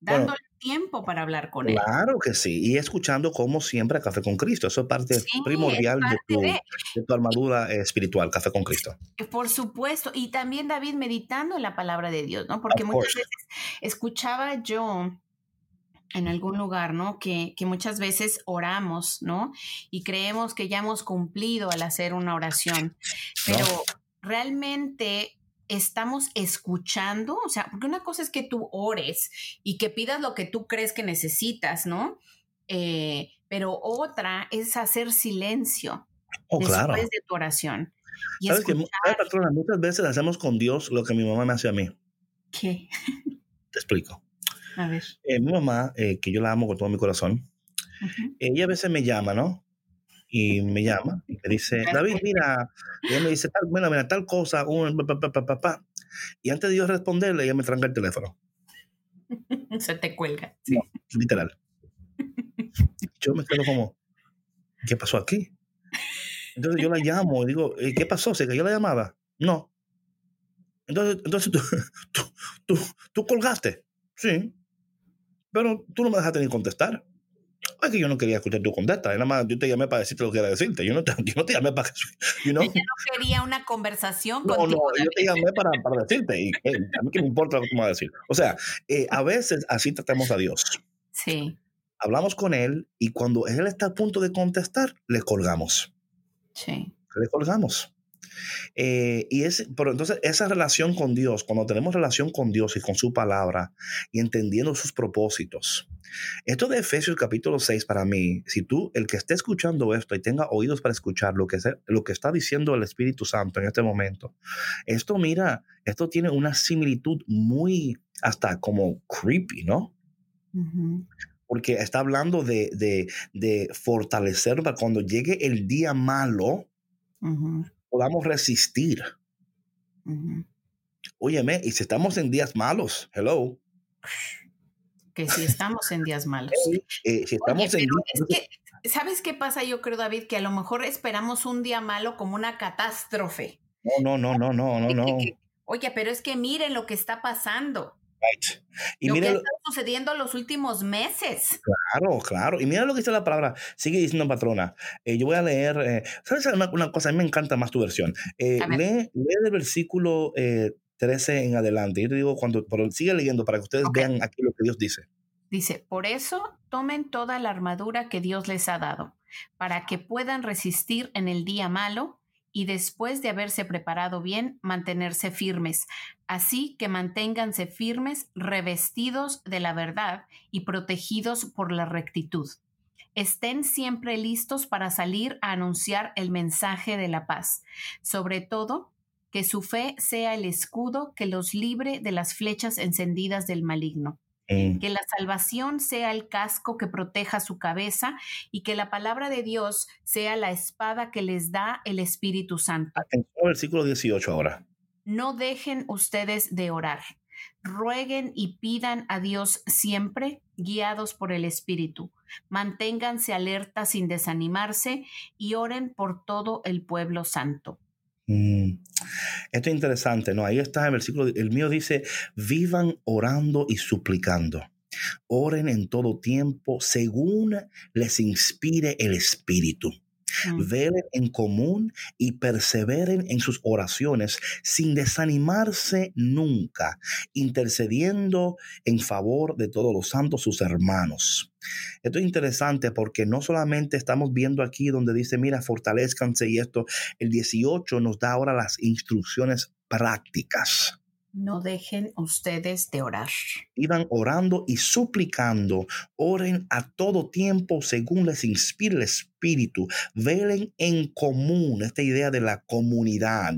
Bueno. Tiempo para hablar con Él. Claro que sí, y escuchando como siempre a Café con Cristo. Eso es parte Sí, primordial es de, parte tu, de- de tu armadura espiritual, Café con Cristo. Por supuesto, y también David meditando en la palabra de Dios, ¿no? Porque Of muchas course. veces escuchaba yo en algún lugar, ¿no? Que, que muchas veces oramos, ¿no? Y creemos que ya hemos cumplido al hacer una oración, pero realmente estamos escuchando, o sea, porque una cosa es que tú ores y que pidas lo que tú crees que necesitas, ¿no? Eh, pero otra es hacer silencio Oh, después claro. de tu oración. Y ¿Sabes que escuchar ¿sabes, patrona? Muchas veces hacemos con Dios lo que mi mamá me hace a mí. qué. Te explico. A ver. Eh, mi mamá, eh, que yo la amo con todo mi corazón, ella a veces me llama, ¿no? Y me llama y me dice, David, mira, y ella me dice, tal, mira, mira, tal cosa, un, pa, pa, pa, pa, pa". y antes de yo responderle, ella me tranca el teléfono, Se te cuelga. Sí. No. literal. Yo me quedo como, ¿qué pasó aquí? Entonces yo la llamo y digo, "Eh, ¿qué pasó? ¿Se cayó la llamada? No. Entonces, entonces tú, tú, tú, tú colgaste. Sí. Pero tú no me dejaste ni contestar. Es que yo no quería escuchar tu contesta. Nada más yo te llamé para decirte lo que era decirte. Yo no te, yo no te llamé para. You know? Ella no quería una conversación No, no, contigo. yo te llamé para, para decirte. Y eh, a mí que me importa lo que tú me vas a decir. O sea, eh, a veces así tratamos a Dios. Sí, Hablamos con Él y cuando Él está a punto de contestar, le colgamos. sí. Le colgamos. Eh, y es, pero entonces esa relación con Dios, cuando tenemos relación con Dios y con su palabra y entendiendo sus propósitos, esto de Efesios capítulo 6 para mí, si tú, el que esté escuchando esto y tenga oídos para escuchar lo que, se- lo que está diciendo el Espíritu Santo en este momento, esto mira, esto tiene una similitud muy hasta como creepy, ¿no? Porque está hablando de, de, de fortalecer para cuando llegue el día malo, podamos resistir. ujú. Óyeme, y si estamos en días malos, hello, Que si estamos en días malos. eh, si Oye, estamos en días es que, ¿sabes qué pasa? Yo creo, David, que a lo mejor esperamos un día malo como una catástrofe. No, no, no, no, no, no, Oye, pero es que miren lo que está pasando. Right. Y lo mira, que lo- está sucediendo los últimos meses. claro, claro. Y mira lo que dice la palabra. Sigue diciendo patrona. Eh, yo voy a leer. eh, ¿Sabes una, una cosa? A mí me encanta más tu versión. Eh, lee, lee el versículo eh, 13 en adelante. Yo te digo cuando. Pero sigue leyendo para que ustedes Ok. vean aquí lo que Dios dice. Dice, por eso tomen toda la armadura que Dios les ha dado, para que puedan resistir en el día malo y después de haberse preparado bien, mantenerse firmes. Así que manténganse firmes, revestidos de la verdad y protegidos por la rectitud. Estén siempre listos para salir a anunciar el mensaje de la paz. Sobre todo, que su fe sea el escudo que los libre de las flechas encendidas del maligno. Mm. que la salvación sea el casco que proteja su cabeza y que la palabra de Dios sea la espada que les da el Espíritu Santo. Versículo 18 ahora. No dejen ustedes de orar. Rueguen y pidan a Dios siempre, guiados por el Espíritu. Manténganse alerta sin desanimarse y oren por todo el pueblo santo. Mm. Esto es interesante, ¿no? Ahí está el versículo, el mío dice, vivan orando y suplicando. Oren en todo tiempo según les inspire el Espíritu. Velen en común y perseveren en sus oraciones sin desanimarse nunca, intercediendo en favor de todos los santos, sus hermanos. Esto es interesante porque no solamente estamos viendo aquí donde dice, mira, fortalezcanse y esto, el 18 nos da ahora las instrucciones prácticas. No dejen ustedes de orar. Iban orando y suplicando. Oren a todo tiempo según les inspire el Espíritu. Velen en común esta idea de la comunidad,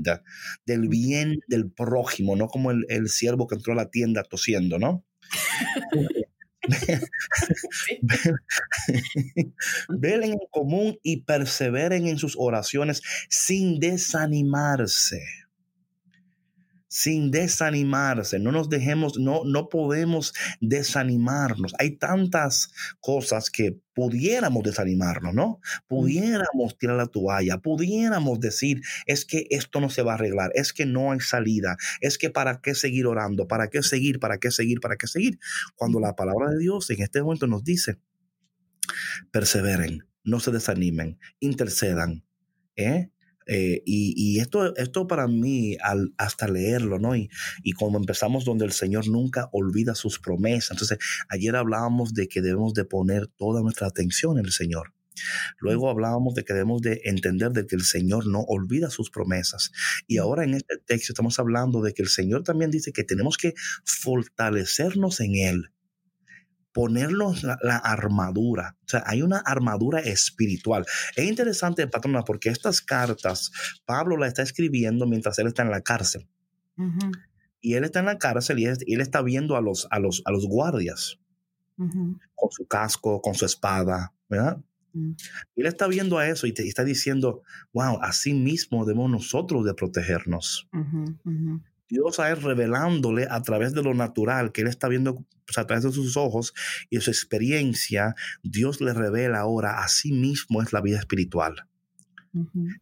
del bien del prójimo, no como el, el siervo que entró a la tienda tosiendo, ¿no? Velen en común y perseveren en sus oraciones sin desanimarse sin desanimarse. No nos dejemos, no, no podemos desanimarnos. Hay tantas cosas que pudiéramos desanimarnos, ¿no? Pudiéramos tirar la toalla, pudiéramos decir, es que esto no se va a arreglar, es que no hay salida, es que para qué seguir orando, para qué seguir, para qué seguir, para qué seguir. Cuando la palabra de Dios en este momento nos dice, perseveren, no se desanimen, intercedan, ¿eh? Eh, y, esto, esto para mí, al, hasta leerlo, ¿no? Y, y como empezamos donde el Señor nunca olvida sus promesas. Entonces, ayer hablábamos de que debemos de poner toda nuestra atención en el Señor. Luego hablábamos de que debemos de entender de que el Señor no olvida sus promesas. Y ahora en este texto estamos hablando de que el Señor también dice que tenemos que fortalecernos en Él ponernos la, armadura. O sea, hay una armadura espiritual. Es interesante, patrona, porque estas cartas Pablo las está escribiendo mientras él está en la cárcel. Y él está en la cárcel y él, está viendo a los, a los, a los guardias con su casco, con su espada, ¿verdad? Mm. Y él está viendo a eso y, te, está diciendo, wow, así mismo debemos nosotros de protegernos. Dios a él revelándole a través de lo natural que él está viendo a través de sus ojos y de su experiencia, Dios le revela ahora a sí mismo es la vida espiritual.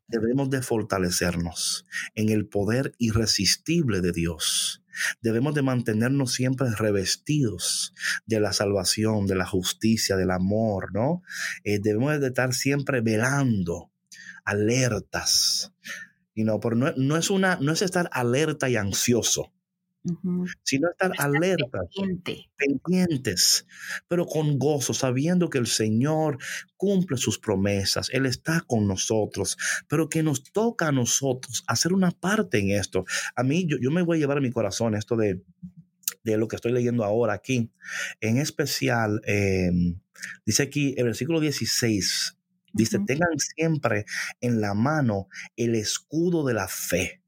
Debemos de fortalecernos en el poder irresistible de Dios. Debemos de mantenernos siempre revestidos de la salvación, de la justicia, del amor, ¿no? Eh, debemos de estar siempre velando, alertas, y no, pero no, es una, no es estar alerta y ansioso, sino estar alerta, pendientes, pero con gozo, sabiendo que el Señor cumple sus promesas, Él está con nosotros, pero que nos toca a nosotros hacer una parte en esto. A mí, yo, yo me voy a llevar a mi corazón esto de, de lo que estoy leyendo ahora aquí. En especial, em, dice aquí el versículo 16, Dice, tengan siempre en la mano el escudo de la fe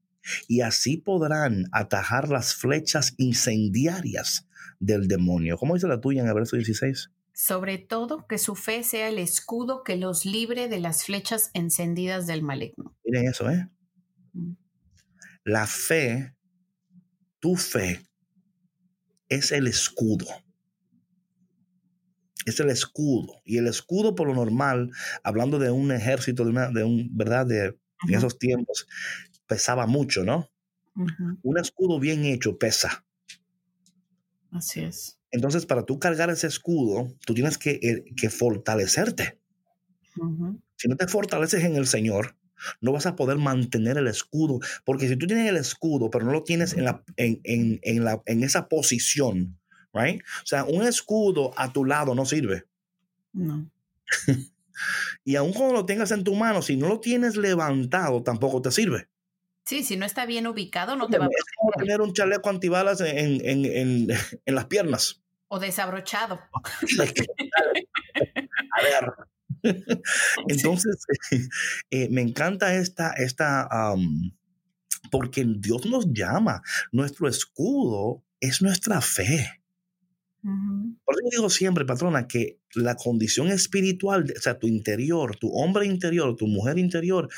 y así podrán atajar las flechas incendiarias del demonio. ¿Cómo dice la tuya en el verso 16? Sobre todo que su fe sea el escudo que los libre de las flechas encendidas del maligno. Miren eso, ¿eh? La fe, tu fe, es el escudo es el escudo. Y el escudo, por lo normal, hablando de un ejército, de, una, de un, ¿verdad? De, en esos tiempos, pesaba mucho, ¿no? Un escudo bien hecho pesa. Así es. Entonces, para tú cargar ese escudo, tú tienes que, eh, que fortalecerte. Si no te fortaleces en el Señor, no vas a poder mantener el escudo. Porque si tú tienes el escudo, pero no lo tienes en, la, en, en, en, la, en esa posición, right? O sea, un escudo a tu lado no sirve. No. y aun cuando lo tengas en tu mano, si no lo tienes levantado, tampoco te sirve. Sí, si no está bien ubicado, no te va a Es como tener un chaleco antibalas en, en, en, en las piernas. O desabrochado. a ver. Entonces, eh, me encanta esta, esta porque Dios nos llama. Nuestro escudo es nuestra fe. Por eso digo siempre, patrona, que la condición espiritual, o sea, tu interior, tu hombre interior, tu mujer interior,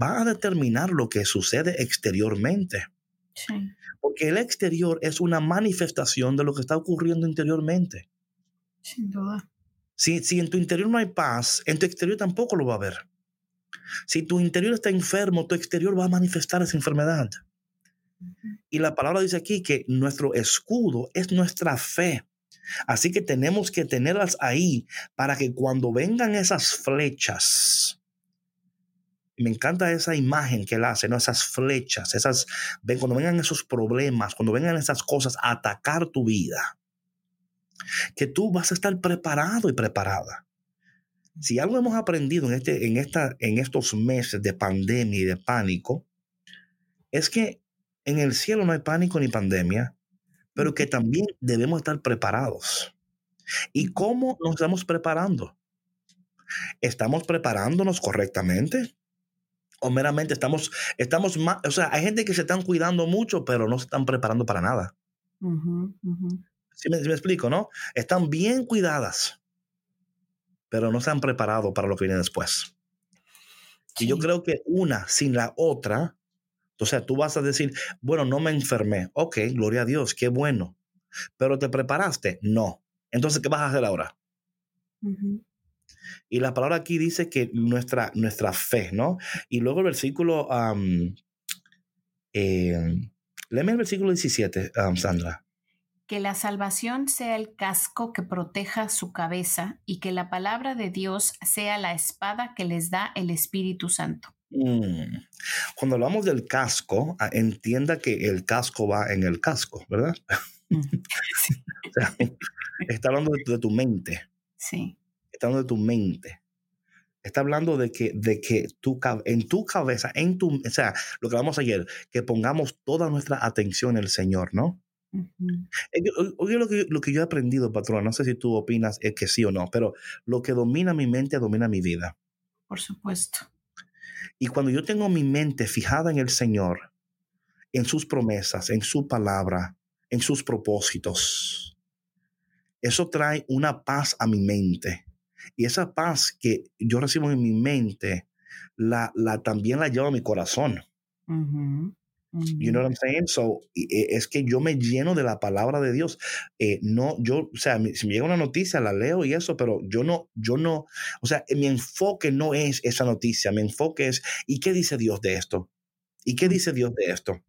va a determinar lo que sucede exteriormente. Sí. Porque el exterior es una manifestación de lo que está ocurriendo interiormente. Sin duda. Si, si en tu interior no hay paz, en tu exterior tampoco lo va a haber. Si tu interior está enfermo, tu exterior va a manifestar esa enfermedad. Y la palabra dice aquí que nuestro escudo es nuestra fe. Así que tenemos que tenerlas ahí para que cuando vengan esas flechas, me encanta esa imagen que él hace, ¿no? Esas flechas, esas, ven, cuando vengan esos problemas, cuando vengan esas cosas a atacar tu vida, que tú vas a estar preparado y preparada. Si algo hemos aprendido en, este, en, esta, en estos meses de pandemia y de pánico, es que en el cielo no hay pánico ni pandemia, pero que también debemos estar preparados. ¿Y cómo nos estamos preparando? ¿Estamos preparándonos correctamente? ¿O meramente estamos, estamos más, o sea, hay gente que se están cuidando mucho, pero no se están preparando para nada? ¿Sí, me, explico, no? Están bien cuidadas, pero no se han preparado para lo que viene después. Y yo creo que una sin la otra o sea, tú vas a decir, bueno, no me enfermé. Ok, gloria a Dios, qué bueno. Pero te preparaste. No. Entonces, ¿qué vas a hacer ahora? Y la palabra aquí dice que nuestra, nuestra fe, ¿no? Y luego el versículo, eh, léeme el versículo 17, Sandra. Que la salvación sea el casco que proteja su cabeza y que la palabra de Dios sea la espada que les da el Espíritu Santo. Mm. Cuando hablamos del casco, ah, entienda que el casco va en el casco, ¿verdad? está hablando de, tu mente. Sí. Está hablando de tu mente. Está hablando de que, de que tu, en tu cabeza, en tu, o sea, lo que hablamos ayer, que pongamos toda nuestra atención en el Señor, ¿no? Oye, lo que, lo que yo he aprendido, patrón, no sé si tú opinas es que sí o no, pero lo que domina mi mente domina mi vida. Por supuesto. Y cuando yo tengo mi mente fijada en el Señor, en sus promesas, en su palabra, en sus propósitos, eso trae una paz a mi mente. Y esa paz que yo recibo en mi mente, la, la también la llevo a mi corazón. You know what I'm saying? So, e, es que yo me lleno de la palabra de Dios. Eh, no, yo, o sea, si me llega una noticia, la leo y eso, pero yo no, yo no, o sea, mi enfoque no es esa noticia, mi enfoque es, ¿y qué dice Dios de esto? ¿Y qué dice Dios de esto?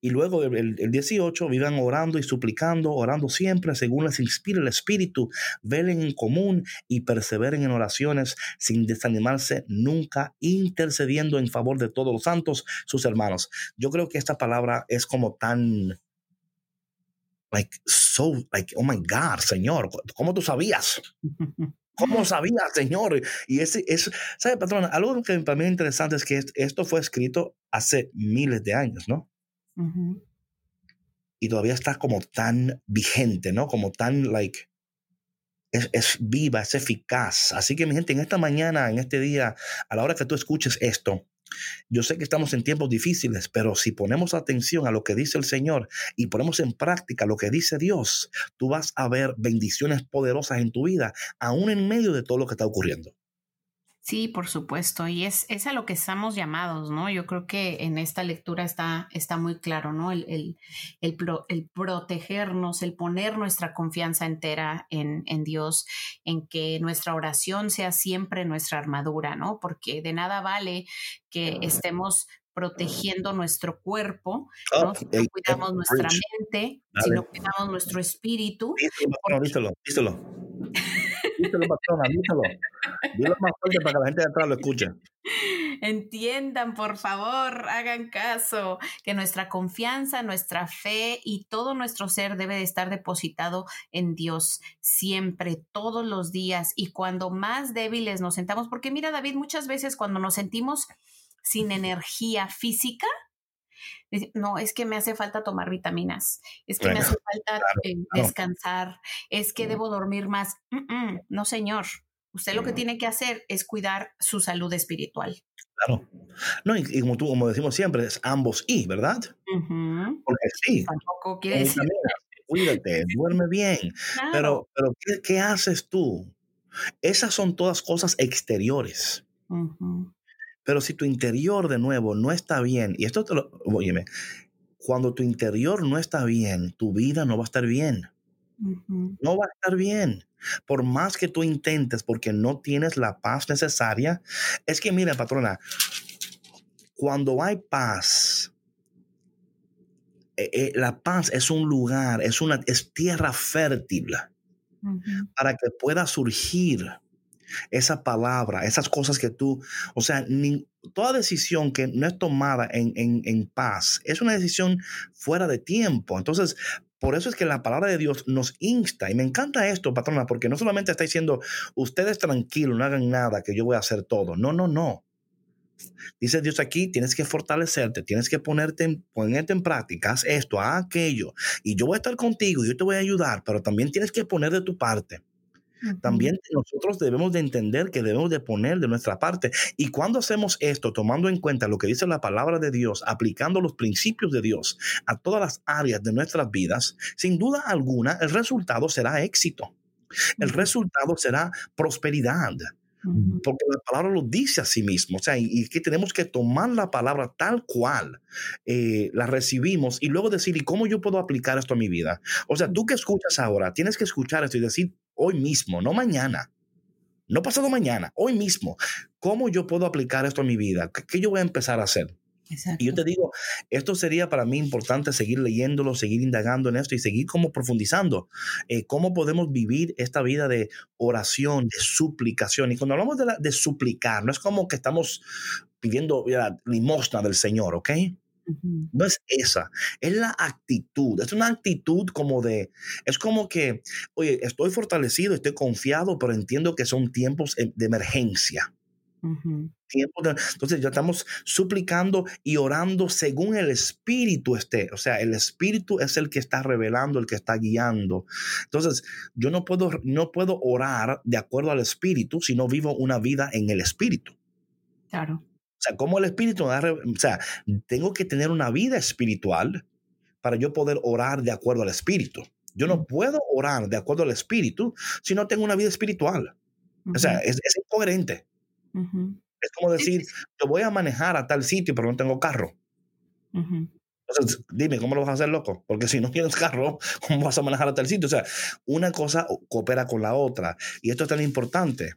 Y luego el, 18, vivan orando y suplicando, orando siempre según les inspire el Espíritu, velen en común y perseveren en oraciones sin desanimarse nunca, intercediendo en favor de todos los santos, sus hermanos. Yo creo que esta palabra es como tan, like, so, like, oh my God, Señor, ¿cómo tú sabías? ¿Cómo sabías, Señor? Y ese, es, ¿sabe, patrón? Algo que para mí es interesante es que esto fue escrito hace miles de años, ¿no? Y todavía está como tan vigente, ¿no? Como tan, like, es, es, viva, es eficaz. Así que mi gente, en esta mañana, en este día, a la hora que tú escuches esto, yo sé que estamos en tiempos difíciles, pero si ponemos atención a lo que dice el Señor y ponemos en práctica lo que dice Dios, tú vas a ver bendiciones poderosas en tu vida, aún en medio de todo lo que está ocurriendo. Sí, por supuesto, y es, es, a lo que estamos llamados, ¿no? Yo creo que en esta lectura está, está muy claro, ¿no? El, el, el, el protegernos, el poner nuestra confianza entera en, en, Dios, en que nuestra oración sea siempre nuestra armadura, ¿no? Porque de nada vale que estemos protegiendo nuestro cuerpo, ¿no? Oh, si no cuidamos nuestra mente, si no cuidamos nuestro espíritu. Díselo, díselo, díselo, patrona, díselo. Dilo más fuerte para que la gente de atrás lo escuche. Entiendan, por favor, hagan caso, que nuestra confianza, nuestra fe y todo nuestro ser debe de estar depositado en Dios siempre, todos los días y cuando más débiles nos sentamos, porque mira David, muchas veces cuando nos sentimos sin energía física, no, es que me hace falta tomar vitaminas, es que me hace falta eh, descansar, es que debo dormir más. no, señor. Usted lo que tiene que hacer es cuidar su salud espiritual. Claro. No, y, como tú, como decimos siempre, es ambos y, ¿verdad? Porque sí. Tampoco quiere decir cuídate, duerme bien. Pero, pero ¿qué, haces tú? Esas son todas cosas exteriores. Pero si tu interior de nuevo no está bien, y esto te lo, óyeme, cuando tu interior no está bien, tu vida no va a estar bien. No va a estar bien. Por más que tú intentes, porque no tienes la paz necesaria, es que mira, patrona, cuando hay paz, eh, eh, la paz es un lugar, es una es tierra fértil para que pueda surgir esa palabra, esas cosas que tú, o sea, toda decisión que no es tomada en, en, paz es una decisión fuera de tiempo. Entonces, por eso es que la palabra de Dios nos insta, y me encanta esto, patrona, porque no solamente está diciendo, ustedes tranquilos, no hagan nada, que yo voy a hacer todo. No, no, no. Dice Dios aquí, tienes que fortalecerte, tienes que ponerte en, ponerte en práctica, haz esto, haz aquello, y yo voy a estar contigo, yo te voy a ayudar, pero también tienes que poner de tu parte. También nosotros debemos de entender que debemos de poner de nuestra parte. Y cuando hacemos esto, tomando en cuenta lo que dice la palabra de Dios, aplicando los principios de Dios a todas las áreas de nuestras vidas, sin duda alguna, el resultado será éxito. El resultado será prosperidad. Porque la palabra lo dice a sí mismo. O sea, y, que tenemos que tomar la palabra tal cual eh, la recibimos y luego decir, ¿y cómo yo puedo aplicar esto a mi vida? O sea, tú que escuchas ahora, tienes que escuchar esto y decir, hoy mismo, no mañana, no pasado mañana, hoy mismo, ¿cómo yo puedo aplicar esto a mi vida? ¿Qué, yo voy a empezar a hacer? Y yo te digo, esto sería para mí importante seguir leyéndolo, seguir indagando en esto y seguir como profundizando. Eh, ¿Cómo podemos vivir esta vida de oración, de suplicación? Y cuando hablamos de, de suplicar, no es como que estamos pidiendo la limosna del Señor, ¿ok? No es esa, es la actitud, es una actitud como de, es como que, oye, estoy fortalecido, estoy confiado, pero entiendo que son tiempos eh, de emergencia. entonces ya estamos suplicando y orando según el Espíritu esté. O sea, el Espíritu es el que está revelando, el que está guiando. Entonces, yo no puedo, no puedo orar de acuerdo al Espíritu si no vivo una vida en el Espíritu. Claro. O sea, como el espíritu, o sea, tengo que tener una vida espiritual para yo poder orar de acuerdo al espíritu. Yo no puedo orar de acuerdo al espíritu si no tengo una vida espiritual. O sea, es, incoherente. Es como decir, yo voy a manejar a tal sitio, pero no tengo carro. Entonces, dime, ¿cómo lo vas a hacer, loco? Porque si no tienes carro, ¿cómo vas a manejar a tal sitio? O sea, una cosa coopera con la otra. Y esto es tan importante.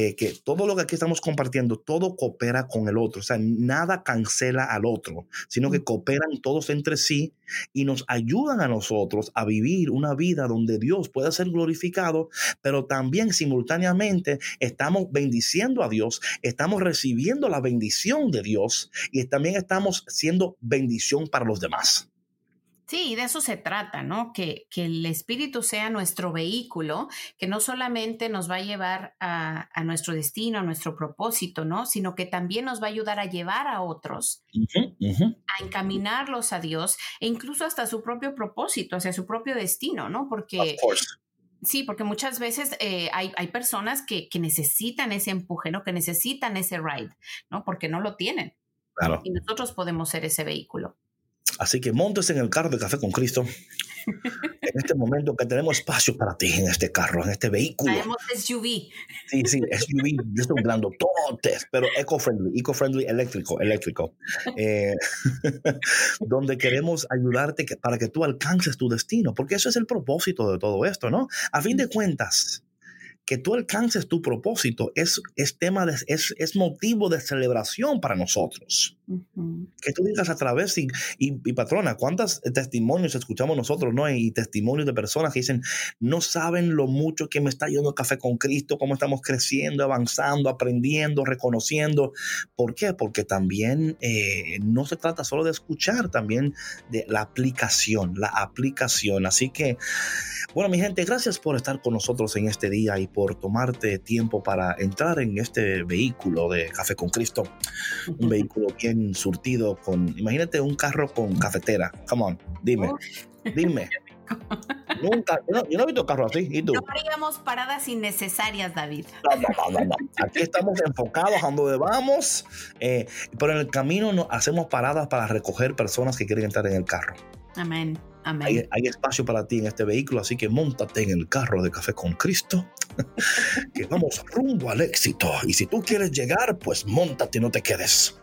Eh, que todo lo que aquí estamos compartiendo, todo coopera con el otro. O sea, nada cancela al otro, sino que cooperan todos entre sí y nos ayudan a nosotros a vivir una vida donde Dios pueda ser glorificado, pero también simultáneamente estamos bendiciendo a Dios, estamos recibiendo la bendición de Dios y también estamos siendo bendición para los demás. Sí, de eso se trata, ¿no? Que, que, el espíritu sea nuestro vehículo, que no solamente nos va a llevar a, a, nuestro destino, a nuestro propósito, ¿no? Sino que también nos va a ayudar a llevar a otros, a encaminarlos a Dios e incluso hasta su propio propósito, hacia su propio destino, ¿no? Porque... Sí, porque muchas veces eh, hay, hay, personas que, que, necesitan ese empuje, ¿no? Que necesitan ese ride, ¿no? Porque no lo tienen. Claro. Y nosotros podemos ser ese vehículo. Así que montes en el carro de Café con Cristo. en este momento que tenemos espacio para ti en este carro, en este vehículo. Tenemos SUV. Sí, sí, SUV. Yo estoy hablando totes, pero eco-friendly, eco-friendly eléctrico, eléctrico. Eh, donde queremos ayudarte para que tú alcances tu destino, porque eso es el propósito de todo esto, ¿no? A fin de cuentas, que tú alcances tu propósito es, es tema de, es, es motivo de celebración para nosotros. Que tú digas a través, y, y, patrona, ¿cuántos testimonios escuchamos nosotros, no? Y testimonios de personas que dicen, no saben lo mucho que me está yendo café con Cristo, cómo estamos creciendo, avanzando, aprendiendo, reconociendo. ¿Por qué? Porque también eh, no se trata solo de escuchar, también de la aplicación, la aplicación. Así que, bueno, mi gente, gracias por estar con nosotros en este día y por tomarte tiempo para entrar en este vehículo de Café con Cristo. Un vehículo bien surtido con, imagínate un carro con cafetera. Come on, dime, dime. Nunca, yo no, he visto carro así. ¿Y tú? No haríamos paradas innecesarias, David. No, no, no, Aquí estamos enfocados a donde vamos, eh, pero en el camino no, hacemos paradas para recoger personas que quieren entrar en el carro. Amén. Hay, espacio para ti en este vehículo, así que montate en el carro de Café con Cristo, que vamos rumbo al éxito. Y si tú quieres llegar, pues montate, no te quedes.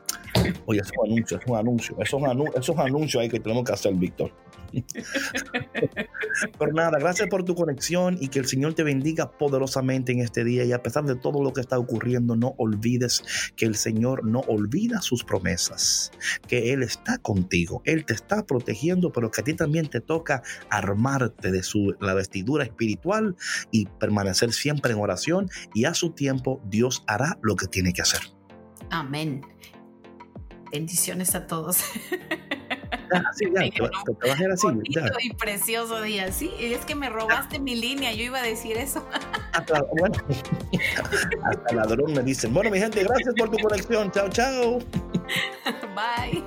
Oye, es un anuncio, es un anuncio, esos, esos anuncios hay que tenemos que hacer, Víctor. Pero nada, gracias por tu conexión y que el Señor te bendiga poderosamente en este día. Y a pesar de todo lo que está ocurriendo, no olvides que el Señor no olvida sus promesas, que Él está contigo, Él te está protegiendo, pero que a ti también te toca armarte de su, la vestidura espiritual y permanecer siempre en oración. Y a su tiempo, Dios hará lo que tiene que hacer. Amén. Bendiciones a todos. así, ya, te, te, vas a ir así. Ya. y precioso día. Sí, es que me robaste mi línea, yo iba a decir eso. Hasta, bueno, hasta ladrón me dicen. Bueno, mi gente, gracias por tu conexión. Chao, chao. Bye.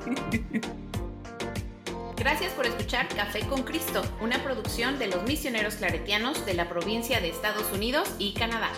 Gracias por escuchar Café con Cristo, una producción de los misioneros claretianos de la provincia de Estados Unidos y Canadá.